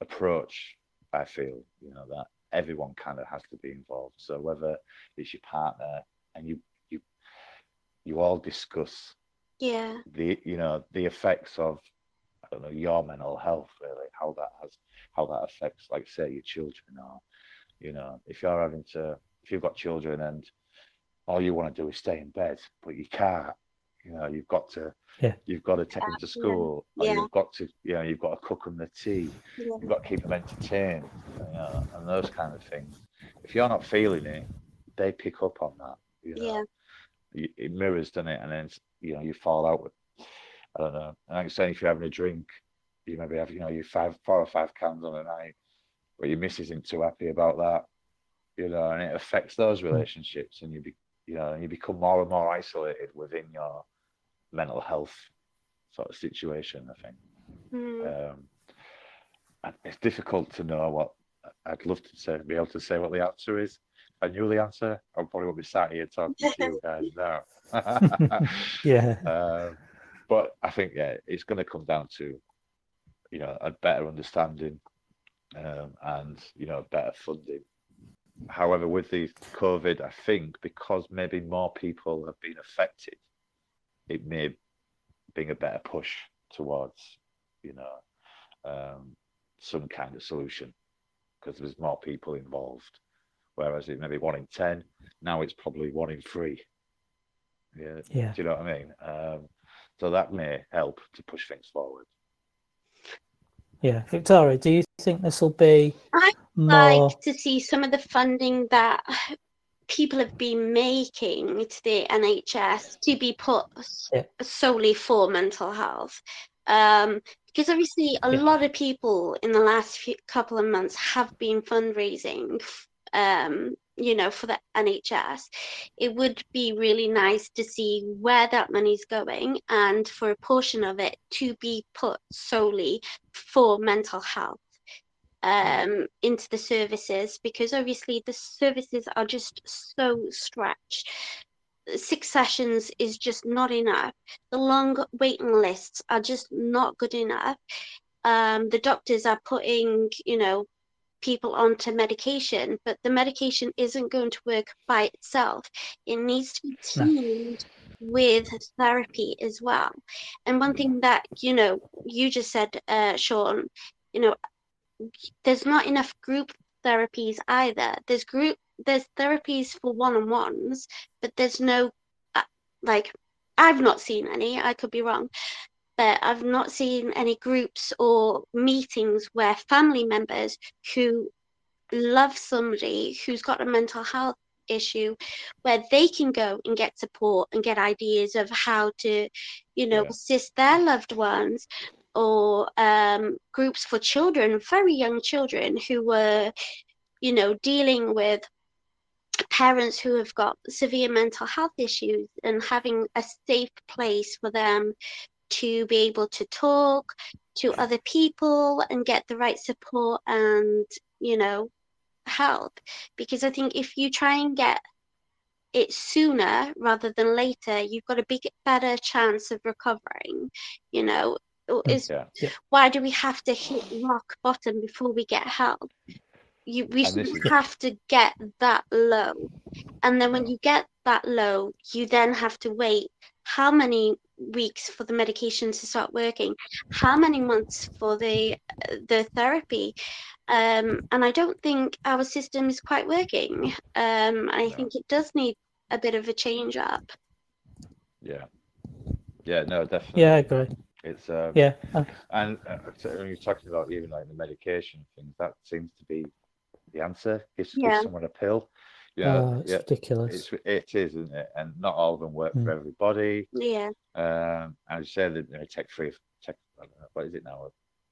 approach. I feel, you know, that everyone kind of has to be involved. So whether it's your partner and you you you all discuss Yeah. the you know the effects of I don't know your mental health really how that has how that affects like say your children or you know if you're having to if you've got children and all you want to do is stay in bed but you can't you know you've got to Yeah. you've got to take them to Yeah. school or Yeah. you've got to you know you've got to cook them the tea Yeah. you've got to keep them entertained you know, and those kind of things if you're not feeling it they pick up on that you know Yeah. it mirrors, doesn't it? And then you know you fall out with, I don't know. And like I'm saying, if you're having a drink, you maybe have you know you five, four or five cans on a night, but your missus isn't too happy about that, you know, and it affects those hmm. relationships, and you be you know and you become more and more isolated within your mental health sort of situation. I think. Mm. Um, and it's difficult to know what I'd love to say, be able to say what the answer is. If I knew the answer, I probably would be sat here talking to you guys now. Yeah. um, but I think yeah, it's going to come down to you know a better understanding um, and you know better funding however, with the COVID, I think because maybe more people have been affected, it may bring a better push towards, you know, um, some kind of solution because there's more people involved. Whereas it may be one in 10, now it's probably one in three. Yeah. Yeah. Do you know what I mean? Um, so that may help to push things forward. Yeah, Victoria, do you think this will be I more? like to see some of the funding that people have been making to the NHS to be put Yeah. solely for mental health. Um, because obviously, a Yeah. lot of people in the last few, couple of months have been fundraising, um, you know, for the NHS. It would be really nice to see where that money's going and for a portion of it to be put solely for mental health um, into the services because obviously the services are just so stretched. Six sessions is just not enough. The long waiting lists are just not good enough. Um, the doctors are putting, you know, people onto medication, but the medication isn't going to work by itself. It needs to be No. teamed with therapy as well. And one thing that, you know, you just said, uh, Sean, you know, there's not enough group therapies either. There's group there's therapies for one-on-ones, but there's no uh, like I've not seen any. I could be wrong, but I've not seen any groups or meetings where family members who love somebody who's got a mental health issue where they can go and get support and get ideas of how to you know Yeah. assist their loved ones or um, groups for children very young children who were you know dealing with parents who have got severe mental health issues and having a safe place for them to be able to talk to other people and get the right support and you know help. Because i think if you try and get it sooner rather than later you've got a big better chance of recovering you know is Yeah. why do we have to hit rock bottom before we get help you we And this shouldn't is- have to get that low and then when you get that low you then have to wait how many weeks for the medication to start working how many months for the the therapy um, and i don't think our system is quite working um, i No. think it does need a bit of a change up Yeah. Yeah. No, definitely. Yeah, I agree. It's um, Yeah, uh, And uh, so when you're talking about even like the medication things, that seems to be the answer. Give, give someone a pill. Yeah, oh, it's yeah, ridiculous. it's it is, isn't it? And not all of them work Mm. for everybody. yeah Um, and you say that they take three, take I don't know, what is it now?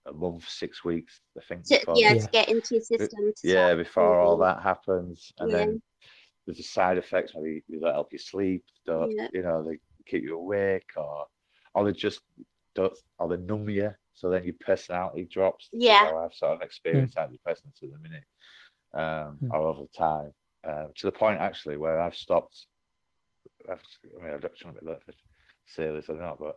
A, a month, six weeks, I think. to, before yeah, Yeah. to get into your system to yeah, start before all that happens, and Yeah. then there's the side effects. Maybe they don't help you sleep. Don't Yeah. you know? They keep you awake, or or they just don't, or they numb you. So then your personality drops. Yeah. so I've sort of experienced antidepressants at the minute, um, Mm. or over time, uh, to the point actually where I've stopped. I've, I mean, I don't know if I say this or not, but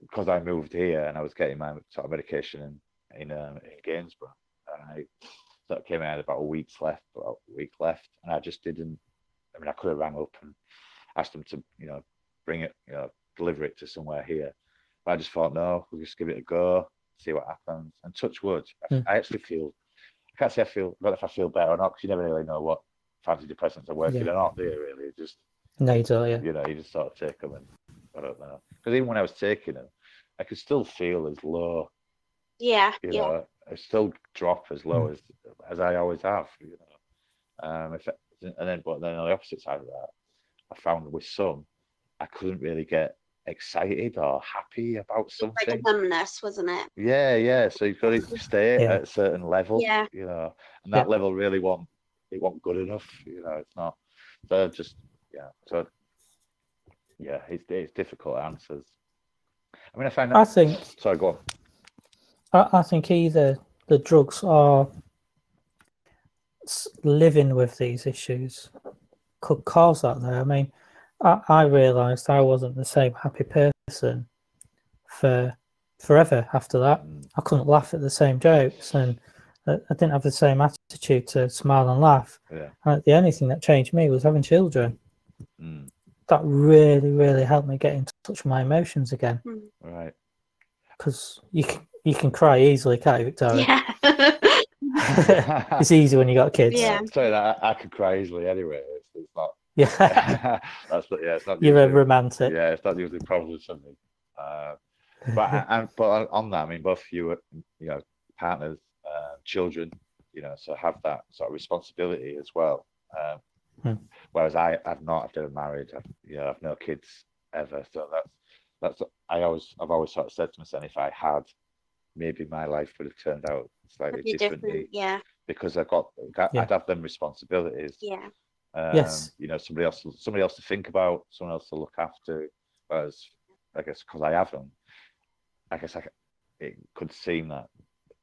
because I moved here and I was getting my sort of medication in in, um, in Gainsborough, and I sort of came out about a week's left, about a week left, and I just didn't. I mean, I could have rang up and asked them to, you know, bring it, you know, deliver it to somewhere here, but I just thought, no, we'll just give it a go, see what happens, and touch wood. I, Mm. I actually feel, I can't say I feel, I don't know if I feel better or not, because you never really know what antidepressants are working Yeah. or not, do you? Really, It just No, you don't, yeah. you know, you just sort of take them and I don't know. Because even when I was taking them, I could still feel as low, yeah you yeah know, I still drop as low Mm. as as I always have, you know. Um, if and then but then on the opposite side of that, I found with some, I couldn't really get excited or happy about It's like something. numbness wasn't it Yeah, yeah. So you've got to stay Yeah. at a certain level, Yeah. you know, and that Yeah. level really won't it won't good enough, you know. It's not. So just yeah. So yeah, it's it's difficult answers. I mean, I find that. I think Sorry, go on. I, I think either the drugs are living with these issues could cause that though. I mean, I, I realised I wasn't the same happy person for forever after that. Mm, I couldn't laugh at the same jokes and I didn't have the same attitude to smile and laugh. Yeah. And the only thing that changed me was having children. Mm, That really, really helped me get in touch with my emotions again. right. Because you can you can cry easily, can't you, Victoria? Yeah. it's easy when you got kids. Yeah. Sorry, that I, I could cry easily anyway. It's, it's not. Yeah. that's not, yeah. It's not. You're a romantic. Yeah, it's not usually a problem for me. Uh, but and but on- on that, I mean, both you, you know, partners, uh, children, you know, so have that sort of responsibility as well. Um, Hmm. Whereas I, I've not, I've never married, I've, you know, I've no kids ever. So that's that's I always, I've always sort of said to myself, if I had, maybe my life would have turned out slightly differently different. Yeah. because I've got, I'd Yeah. have them responsibilities. Yeah. Um, Yes. You know, somebody else, somebody else to think about, someone else to look after. Whereas, I guess, because I have them, I guess I, it could seem that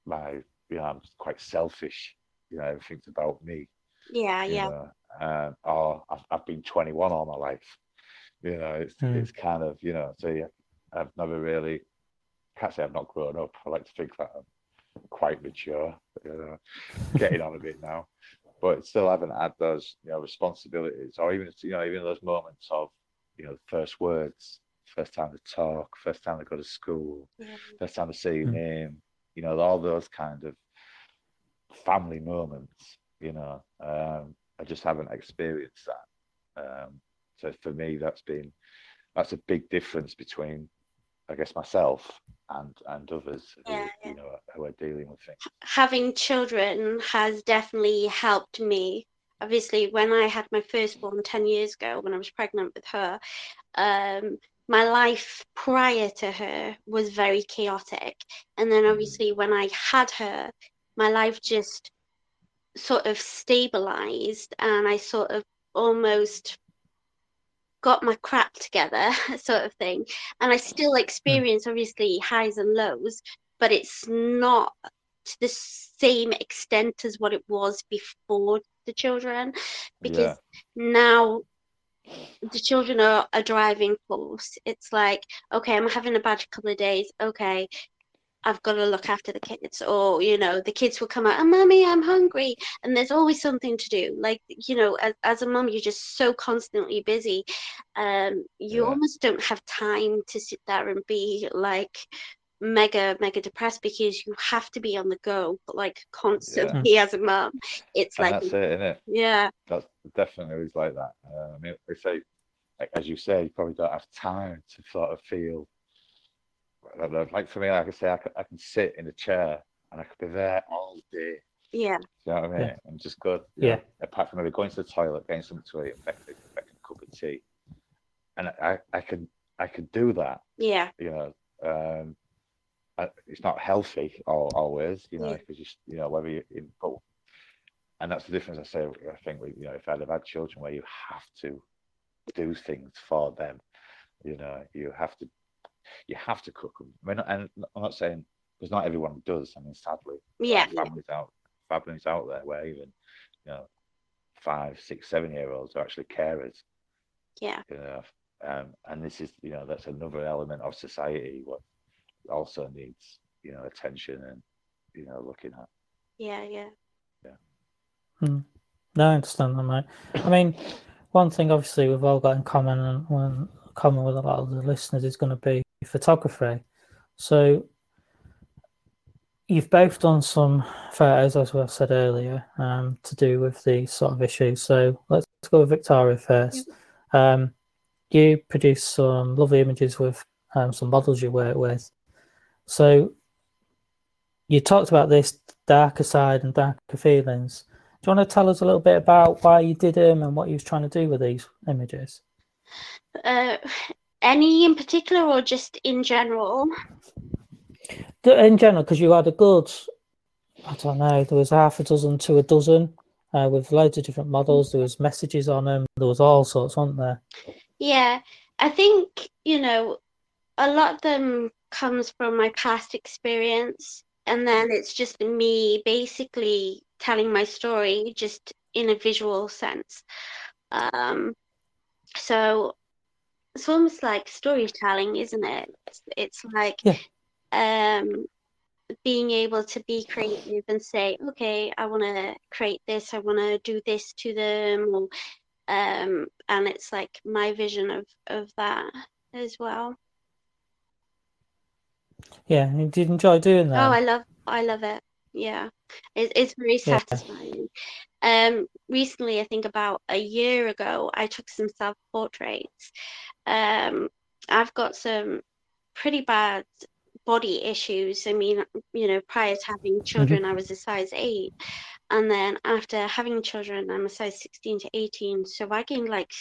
my, you know, I'm quite selfish. You know, everything's about me. Yeah. Yeah. know, um, or I've, I've been 21 all my life. You know, it's Hmm. it's kind of you know, so yeah, I've never really, can't say I've not grown up. I like to think that I'm quite mature. You know, getting on a bit now but still haven't had those you know responsibilities or even you know even those moments of you know first words first time to talk first time to go to school Yeah. first time to say your Mm. name you know all those kind of family moments you know um i just haven't experienced that um so for me that's been that's a big difference between i guess myself and and others who, Yeah, yeah. you know who are dealing with things having children has definitely helped me. Obviously, when I had my firstborn 10 years ago, when I was pregnant with her, um, my life prior to her was very chaotic. And then, Mm. obviously, when I had her, my life just sort of stabilized and I sort of almost got my crap together, sort of thing. And I still hmm. experience, obviously, highs and lows, but it's not to the same extent as what it was before the children because Yeah. now the children are a driving force. It's like, okay, I'm having a bad couple of days. Okay, I've got to look after the kids. Or, you know, the kids will come out, oh, mommy, I'm hungry. And there's always something to do. Like, you know, as, as a mom, you're just so constantly busy. Um, you Yeah. almost don't have time to sit there and be like, mega mega depressed because you have to be on the go like constantly as a mom it's and like that's it isn't it yeah that's definitely is like that. Uh, I mean, they say, like, as you say, you probably don't have time to sort of feel. I don't know, Like for me, like I say, I can, I can sit in a chair and I could be there all day. yeah You know what I mean? Yeah. And just go. you Yeah. know, apart from maybe going to the toilet, getting something to eat, and making, making a cup of tea, and I, I can, I can do that. yeah You know, um, I, it's not healthy al always. You know, Yeah. because you, s- you know whether you in but and that's the difference I say I think with, you know if I'd have had children where you have to do things for them you know you have to you have to cook them I mean, and I'm not saying because not everyone does I mean sadly there are Yeah, yeah. families out families out there where even you know five six seven year olds are actually carers yeah you know um, and this is you know that's another element of society what also needs you know attention and you know looking at yeah yeah Yeah. No, I understand that, mate. I mean, one thing obviously we've all got in common and one common with a lot of the listeners is going to be photography. So you've both done some photos, as we said earlier, um, to do with these sort of issues. So let's go with Victoria first. Um, you produce some lovely images with um, some models you work with. So you talked about this darker side and darker feelings. Do you want to tell us a little bit about why you did them and what you was trying to do with these images? uh any in particular or just in general D- In general, because you had a good, I don't know, there was half a dozen to a dozen uh, with loads of different models. There was messages on them. There was all sorts, wasn't there? Yeah, I think, you know, a lot of them comes from my past experience, and then it's just me basically telling my story just in a visual sense. Um, so it's almost like storytelling, isn't it? It's, it's like Yeah. um, being able to be creative and say, okay, I want to create this, I want to do this to them, or, um, and it's like my vision of of that as well. Yeah, you did enjoy doing that. Oh, I love, I love it. Yeah, it, it's very Yeah. satisfying. Um, recently, I think about a year ago, I took some self portraits. Um, I've got some pretty bad body issues. I mean, you know, prior to having children, I was a size eight, and then after having children, I'm a size 16 to 18. So I gained like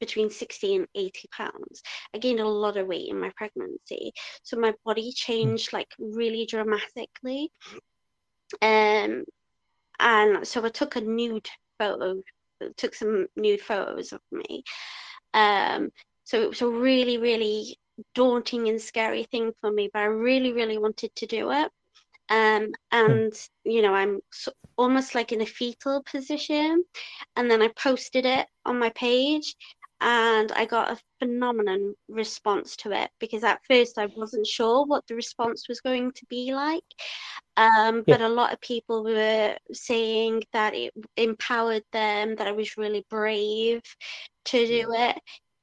between 60 and 80 pounds. I gained a lot of weight in my pregnancy. So my body changed like really dramatically. Um, and so I took a nude photo, took some nude photos of me. Um, so it was a really, really daunting and scary thing for me, but I really, really wanted to do it. Um, and you know, I'm so, almost like in a fetal position, and then I posted it on my page, and I got a phenomenal response to it because at first I wasn't sure what the response was going to be like. Um, Yeah. but a lot of people were saying that it empowered them, that I was really brave to do it.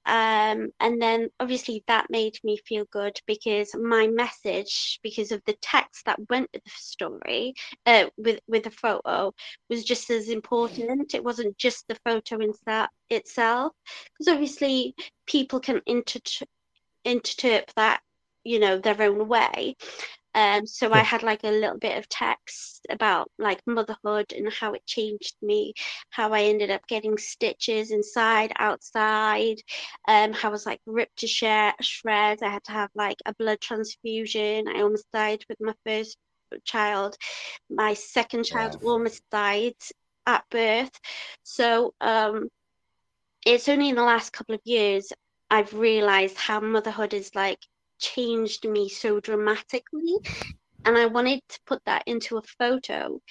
Um, and then obviously that made me feel good because my message, because of the text that went with the story, uh, with with the photo, was just as important. It wasn't just the photo in that itself, because obviously people can inter- interpret that, you know, their own way. Um, so I had like a little bit of text about like motherhood and how it changed me, how I ended up getting stitches inside, outside, um, how I was like ripped to share shreds. I had to have like a blood transfusion. I almost died with my first child. My second child Wow. almost died at birth. So um, it's only in the last couple of years I've realized how motherhood is like changed me so dramatically. And I wanted to put that into a photo.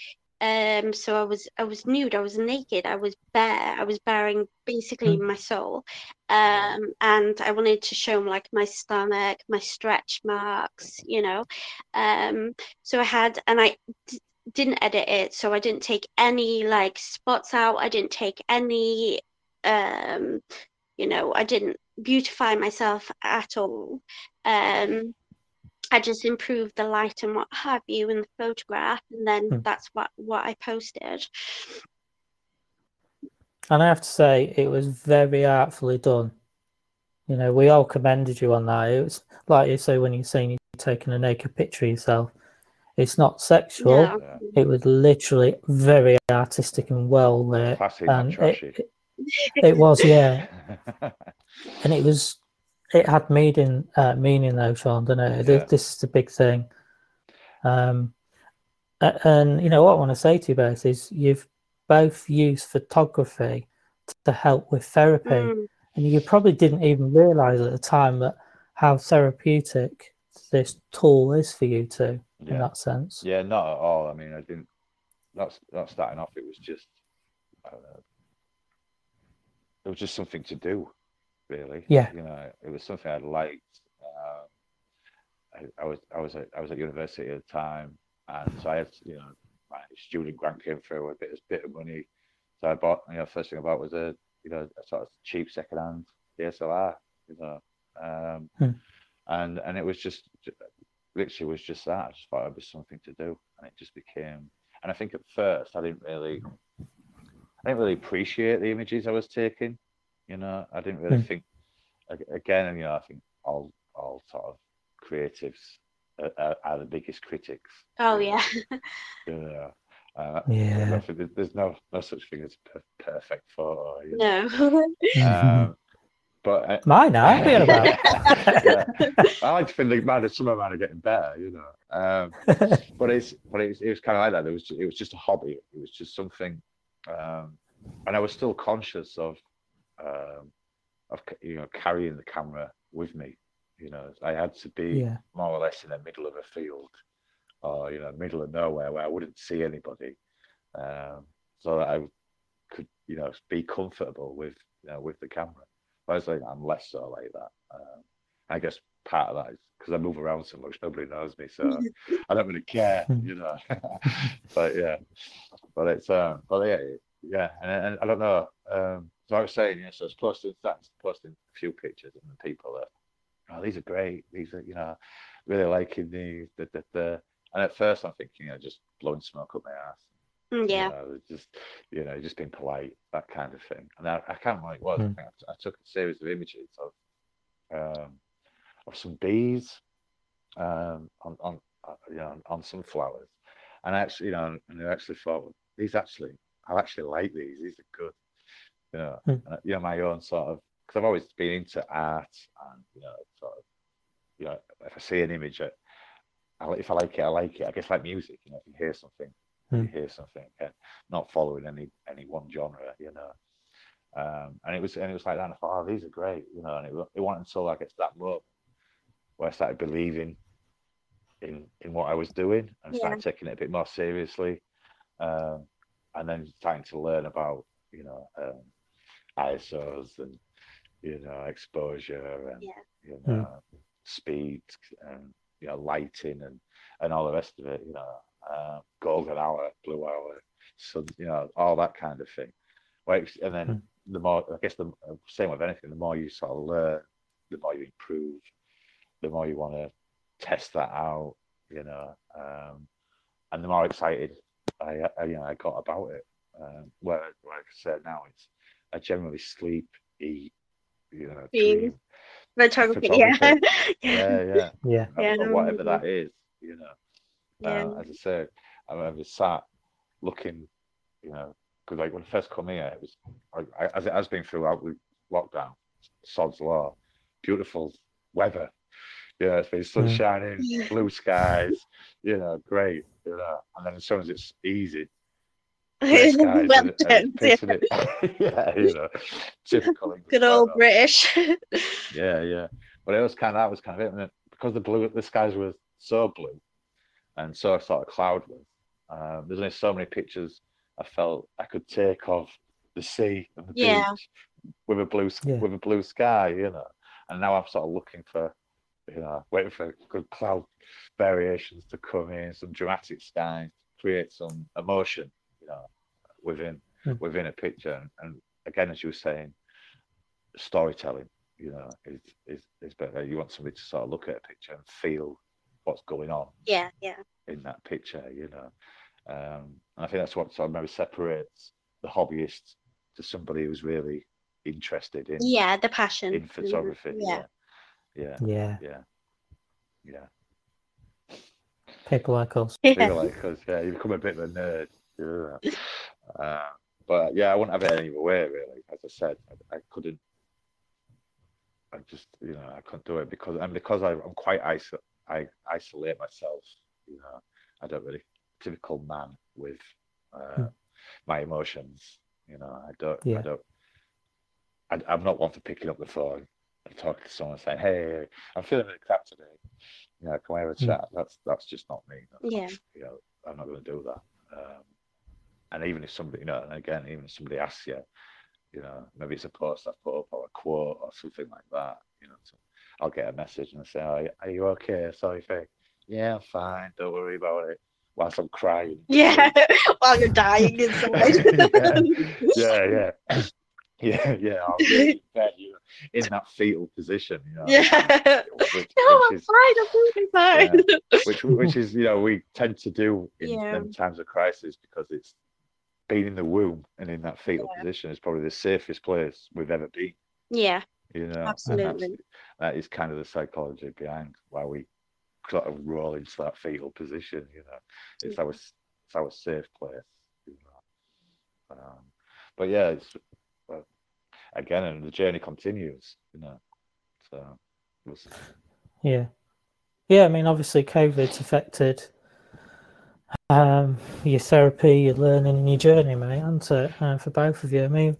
Um, so I was I was nude, I was naked, I was bare, I was bearing basically my soul. Um, and I wanted to show them like my stomach, my stretch marks, you know. Um, so I had and I d- didn't edit it, so I didn't take any like spots out, I didn't take any um you know i didn't beautify myself at all um i just improved the light and what have you in the photograph and then Hmm. that's what what i posted And I have to say, it was very artfully done. You know, we all commended you on that. It was like you say when you're saying you're taking a naked picture of yourself. It's not sexual. no Yeah. It was literally very artistic and well lit. Classy, not And trashy. it, it was, yeah. And it was, it had meaning, uh, meaning though, Sean, didn't it? Yeah. This is the big thing. Um, and you know what I want to say to you both is you've both used photography to help with therapy. Mm, And you probably didn't even realize at the time that how therapeutic this tool is for you too, in that sense. Yeah, not at all. I mean, I didn't. That's not starting off. It was just. I don't know. It was just something to do, really. Yeah. You know, it was something I liked. Um, I, I was I was at, I was at university at the time, and so I had you know my student grant came through a bit a bit of money, so I bought you know first thing I bought was a you know a sort of cheap secondhand DSLR, you know, um, Hmm. and and it was just literally was just that. I just thought it was something to do, and it just became. And I think at first I didn't really, I didn't really appreciate the images I was taking. You know, I didn't really Hmm. think. Again, you know, I think all all sort of creatives are, are, are the biggest critics. oh yeah You know, uh, Yeah. don't think there- there's no no such thing as per- perfect photo. you know. no Um, but uh, Mine are, what are about? yeah. I like to think that mine, some amount of mine are getting better, you know. Um, but it's but it's, it was kind of like that. It was it was just a hobby. It was just something, um, and I was still conscious of um, of you know carrying the camera with me. You know, I had to be yeah. more or less in the middle of a field, or you know, middle of nowhere where I wouldn't see anybody, um, so that I could you know be comfortable with you know with the camera. Whereas like, I'm less so like that. Um, I guess part of that is because I move around so much, nobody knows me, so I don't really care, you know. but yeah, but it's um, but yeah, yeah, and, and I don't know. Um, so I was saying, yeah, so I was posting stats, posting a few pictures, and the people that, oh, these are great. These are, you know, really liking these. Da, da, da. And at first, I'm thinking, you know, just blowing smoke up my ass. Mm, you Yeah. know, just you know, just being polite, that kind of thing. And I, I can't remember what it was. I, Mm. think I, I took a series of images of um, of some bees um, on on uh, you know on some flowers, and actually, you know, and I actually thought well, these actually, I actually like these. These are good. You know, Mm. and, you know, my own sort of because I've always been into art and you know, sort of, you know, if I see an image, I, I, if I like it, I like it. I guess like music, you know, if you hear something, you Mm. hear something, uh, not following any any one genre, you know. Um, and it was and it was like that. And I thought, oh, these are great, you know. And it, wa- it wasn't until I get to that moment where I started believing in in what I was doing and Yeah. started taking it a bit more seriously, um, and then starting to learn about you know um, ISOs and you know exposure and Yeah. you Mm. know speed and you know lighting and and all the rest of it. You know, uh, golden hour, blue hour, so you know all that kind of thing. Well, and then Mm. the more I guess the uh, same with anything, the more you sort of learn, the more you improve, the more you want to test that out. You know, um, and the more excited I, I you know I got about it. Um, where, like I said, now it's I generally sleep, eat, you know, Dream. dream. Photography. Yeah. Photography. yeah. Yeah, yeah Yeah. Yeah, or whatever that is, you know. Yeah. Uh, as I said, I remember sat looking, you know, because like when I first come here, it was I, I, as it has been throughout the lockdown, sod's law, beautiful weather. You know, it's been sun shining, Yeah. blue skies, you know, great, you know. And then as soon as it's easy, grey skies, well and, it- done. and it's it. yeah, you know, typical English Good old weather. British. Yeah, yeah. But it was kind of that was kind of it. And then because the blue, the skies were so blue and so sort of cloudless. Um, there's only so many pictures I felt I could take of the sea and the Yeah. beach with a blue Yeah. with a blue sky, you know. And now I'm sort of looking for, you know, waiting for good cloud variations to come in, some dramatic skies, create some emotion, you know, within Hmm. within a picture. And, and again, as you were saying, storytelling, you know, is is is better. You want somebody to sort of look at a picture and feel what's going on yeah, yeah. in that picture, you know. Um, and I think that's what sort of maybe separates the hobbyist to somebody who's really interested in Yeah, the passion. in photography. Yeah. Yeah, Yeah. yeah, yeah. People like us. yeah. Yeah. Like because yeah, you become a bit of a nerd. Yeah. Uh, but yeah, I wouldn't have it any other way, really. As I said, I, I couldn't. I just, you know, I couldn't do it because and because I, I'm quite iso- I isolate myself. You know, I don't really typical man with uh, Hmm. my emotions. You know, I don't. Yeah. I don't. I, I'm not one for picking up the phone and talking to someone saying, "Hey, I'm feeling really crap today. You know, can we have a Hmm. chat?" That's that's just not me. That's Yeah. not, you know, I'm not going to do that. Um, and even if somebody, you know, and again, even if somebody asks you, you know, maybe it's a post I've put up or a quote or something like that, you know, so I'll get a message and I say, oh, are you okay? Sorry, Faye. Yeah, I'm fine. Don't worry about it. Whilst I'm crying. Yeah. While you're dying inside. yeah, yeah. Yeah, yeah. Really in bed, you know, in that fetal position, you know. Yeah. Which, No, which I'm is fine. I'm totally fine. which which is you know we tend to do in Yeah. times of crisis because it's being in the womb and in that fetal position is probably the safest place we've ever been. Yeah, You know, that's- absolutely. that is kind of the psychology behind why we sort of roll into that fetal position. You know, it's our it's our safe place. You know, um, but yeah, it's well, again, and the journey continues. You know, so we'll see. Yeah. Yeah, I mean, obviously, COVID's affected um, your therapy, your learning, and your journey, mate, hasn't it? Uh, for both of you. I mean,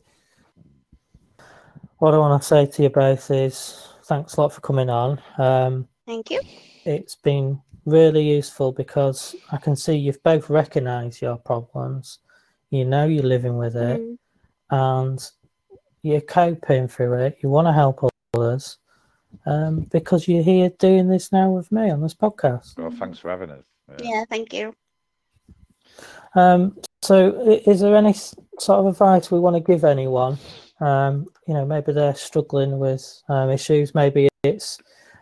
what I want to say to you both is thanks a lot for coming on. Um, Thank you. it's been really useful because I can see you've both recognised your problems. You know you're living with it, Mm, and you're coping through it. You want to help others, um, because you're here doing this now with me on this podcast. Well, thanks for having us. Yeah, thank you. Um, so, is there any sort of advice we want to give anyone? Um, you know, maybe they're struggling with um, issues. Maybe it's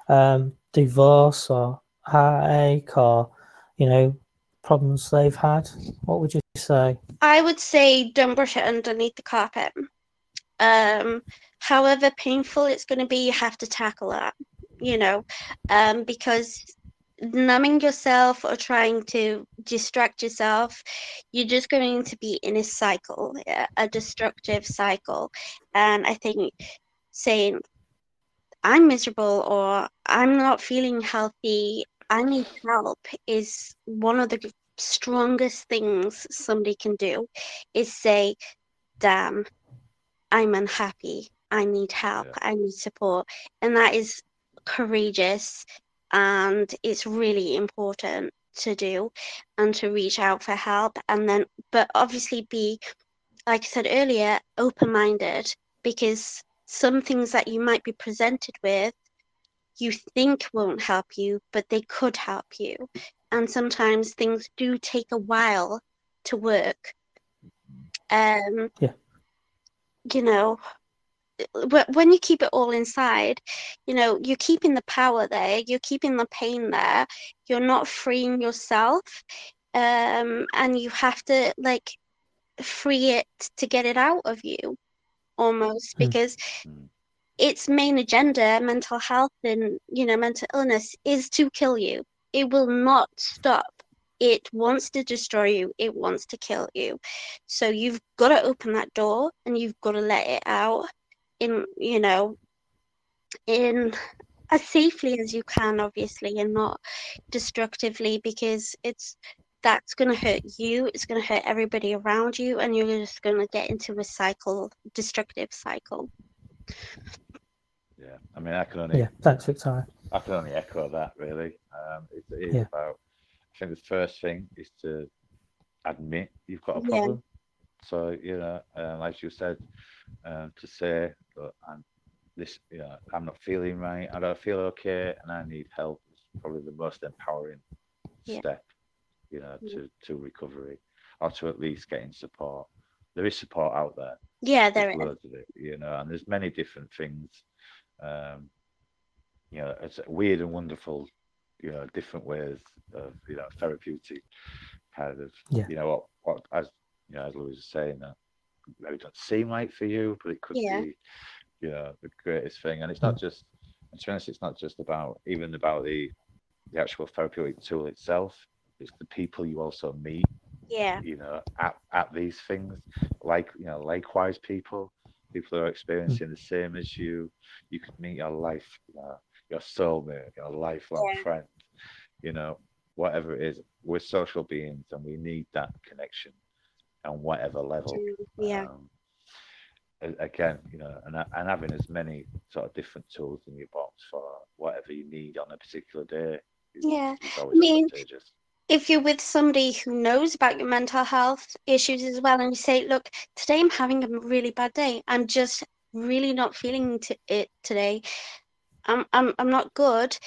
um, divorce or heartache or you know problems they've had. What would you say? I would say don't brush it underneath the carpet. Um, however painful it's going to be, you have to tackle that, you know, um, because numbing yourself or trying to distract yourself, you're just going to be in a cycle, a- destructive cycle. And I think saying, I'm miserable or I'm not feeling healthy, I need help is one of the strongest things somebody can do is say, damn, I'm unhappy. I need help. Yeah. I need support. And that is courageous and it's really important to do and to reach out for help. And then, but obviously be, like I said earlier, open minded because some things that you might be presented with you think won't help you, but they could help you. And sometimes things do take a while to work. Um, Yeah. You know, when you keep it all inside, you know, you're keeping the power there, you're keeping the pain there, you're not freeing yourself. Um, and you have to like free it to get it out of you almost Mm. because Mm. its main agenda, mental health and you know mental illness, is to kill you. It will not stop. It wants to destroy you. It wants to kill you. So you've got to open that door and you've got to let it out in you know in as safely as you can, obviously, and not destructively because it's that's going to hurt you. It's going to hurt everybody around you, and you're just going to get into a cycle, destructive cycle. Yeah, I mean, I can only Yeah, thanks, Victoria. I can only echo that really. Um, it, it is Yeah. about. I think the first thing is to admit you've got a Yeah. problem. So you know, um, as you said, um, to say that I'm this, you know, I'm not feeling right. I don't feel okay, and I need help. Is probably the most empowering Yeah. step, you know, Yeah. to to recovery, or to at least getting support. There is support out there Yeah, there there's is. loads of it, you know, and there's many different things. Um, you know, it's weird and wonderful, you know, different ways of, you know, therapeutic kind of, Yeah. you know, what, what as you know, as Louise was saying, that maybe doesn't seem right for you, but it could Yeah. be, you know, the greatest thing. And it's not just, and to be honest, it's not just about even about the the actual therapeutic tool itself. It's the people you also meet Yeah, you know, at, at these things, like you know, likewise people, people who are experiencing mm. the same as you. You could meet your life, you know, your soulmate, your lifelong Yeah. friend, you know, whatever it is. We're social beings, and we need that connection on whatever level. yeah, Um, again, you know, and, and having as many sort of different tools in your box for whatever you need on a particular day is, Yeah, is always mean, if you're with somebody who knows about your mental health issues as well, and you say, "Look, today I'm having a really bad day. I'm just really not feeling t- it today. I'm, I'm, I'm not good."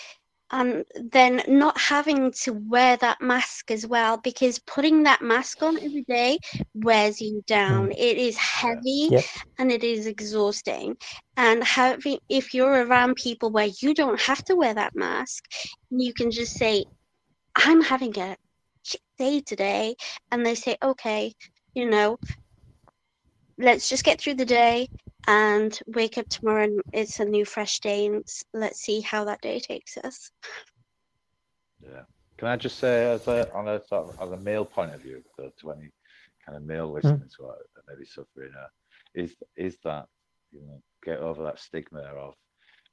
And then not having to wear that mask as well, because putting that mask on every day wears you down. Mm. It is heavy Yep. and it is exhausting. And having, if you're around people where you don't have to wear that mask, you can just say, I'm having a day today. And they say, okay, you know, let's just get through the day and wake up tomorrow and it's a new, fresh day. And let's see how that day takes us. Yeah. Can I just say, as a on a sort of as a male point of view, so to any kind of male listeners who are maybe suffering, uh, is is that you know get over that stigma of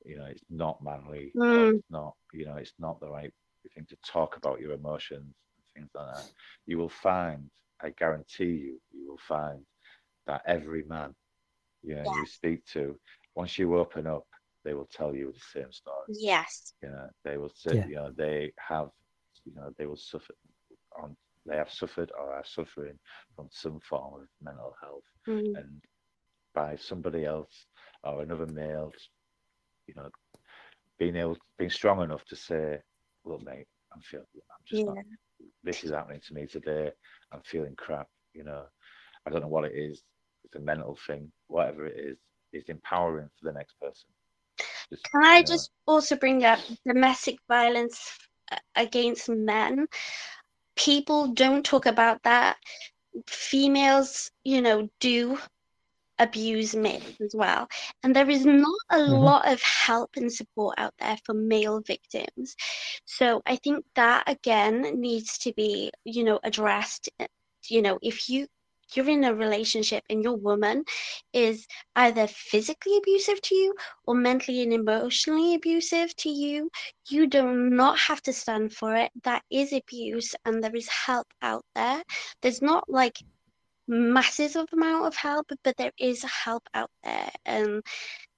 you know it's not manly, Mm. it's not you know it's not the right thing to talk about your emotions and things like that. You will find, I guarantee you, you will find that every man you know you speak to, once you open up, they will tell you the same story Yes. you know they will say Yeah. you know they have you know they will suffer on they have suffered or are suffering from some form of mental health Mm. and by somebody else or another male you know being able, being strong enough to say, look, mate, I'm feeling, I'm just Yeah. not, this is happening to me today. I'm feeling crap. You know, I don't know what it is. It's a mental thing, whatever it is. It's empowering for the next person. Just, Can I you know, just also bring up domestic violence uh, against men? People don't talk about that. Females, you know, do abuse men as well. And there is not a Mhm. lot of help and support out there for male victims. So I think that again needs to be, you know, addressed. You know, if you you're in a relationship and your woman is either physically abusive to you or mentally and emotionally abusive to you, you do not have to stand for it. That is abuse, and there is help out there. There's not like massive of amount of help, but there is help out there. And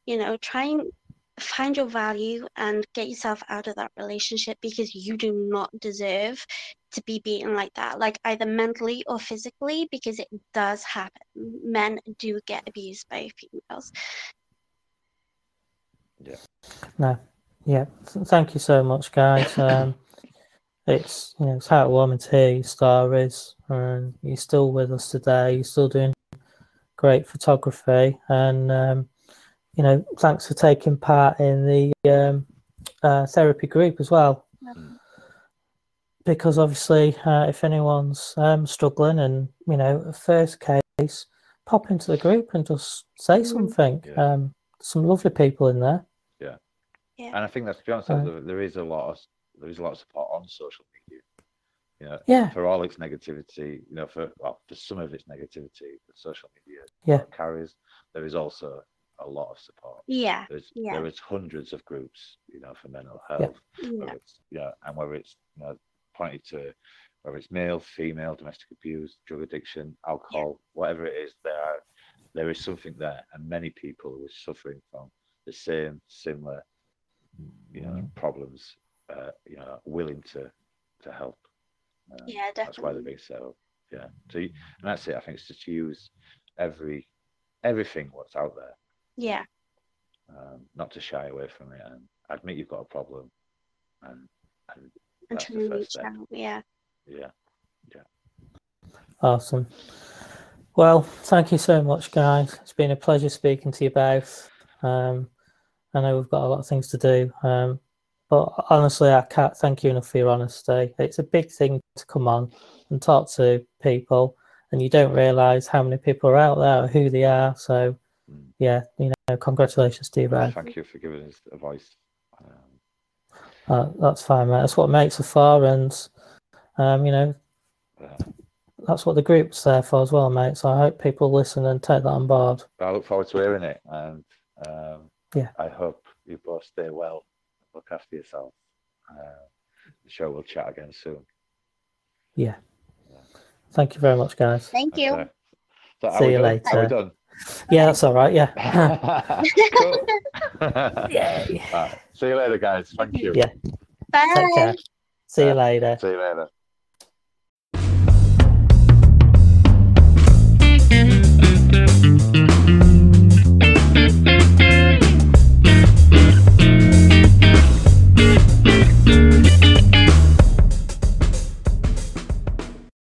you know, try and find your value and get yourself out of that relationship because you do not deserve to be beaten like that, like either mentally or physically, because it does happen. Men do get abused by females. Yeah. No, yeah. Thank you so much, guys. Um, it's you know it's heartwarming to hear your stories, and you're still with us today. You're still doing great photography, and um, you know thanks for taking part in the um, uh, therapy group as well. Because obviously, uh, if anyone's um, struggling, and you know, first case, pop into the group and just say Mhm. something. Yeah. Um, some lovely people in there. Yeah, yeah. And I think that's to be honest, Right. there, there is a lot of there is a lot of support on social media. You know, Yeah. for all its negativity, you know, for well, for some of its negativity that social media Yeah. carries, there is also a lot of support. Yeah, There's Yeah. there is hundreds of groups, you know, for mental health. yeah, Whether it's yeah, and whether it's you know pointed to whether it's male, female, domestic abuse, drug addiction, alcohol, whatever it is, there are there is something there, and many people who are suffering from the same similar you know problems, uh, you know, willing to to help. Um, yeah, that's why they're definitely. being set up. Yeah. So you, and that's it. I think it's just to use every everything what's out there, Yeah, um, not to shy away from it and admit you've got a problem, and and and That's try the and first reach step. out. Yeah, yeah. Awesome. Well, thank you so much, guys. It's been a pleasure speaking to you both. Um, I know we've got a lot of things to do, um, but honestly, I can't thank you enough for your honesty. It's a big thing to come on and talk to people, and you don't realise how many people are out there, or who they are. So, Mm. yeah, you know, congratulations to you both. Thank you for giving us a voice. Um, Uh, that's fine, mate. That's what makes a far, and um, you know, that's what the group's there for as well, mate. So I hope people listen and take that on board. I look forward to hearing it, and um, Yeah. I hope you both stay well, look after yourself. Uh, I'm sure we'll chat again soon. Yeah. Thank you very much, guys. thank you. Okay. So See we you done? Are later. we done? Yeah, that's all right. Yeah. cool. Yay. Right. See you later, guys. Thank you. Yeah. Bye. Take care. See you later. See you later.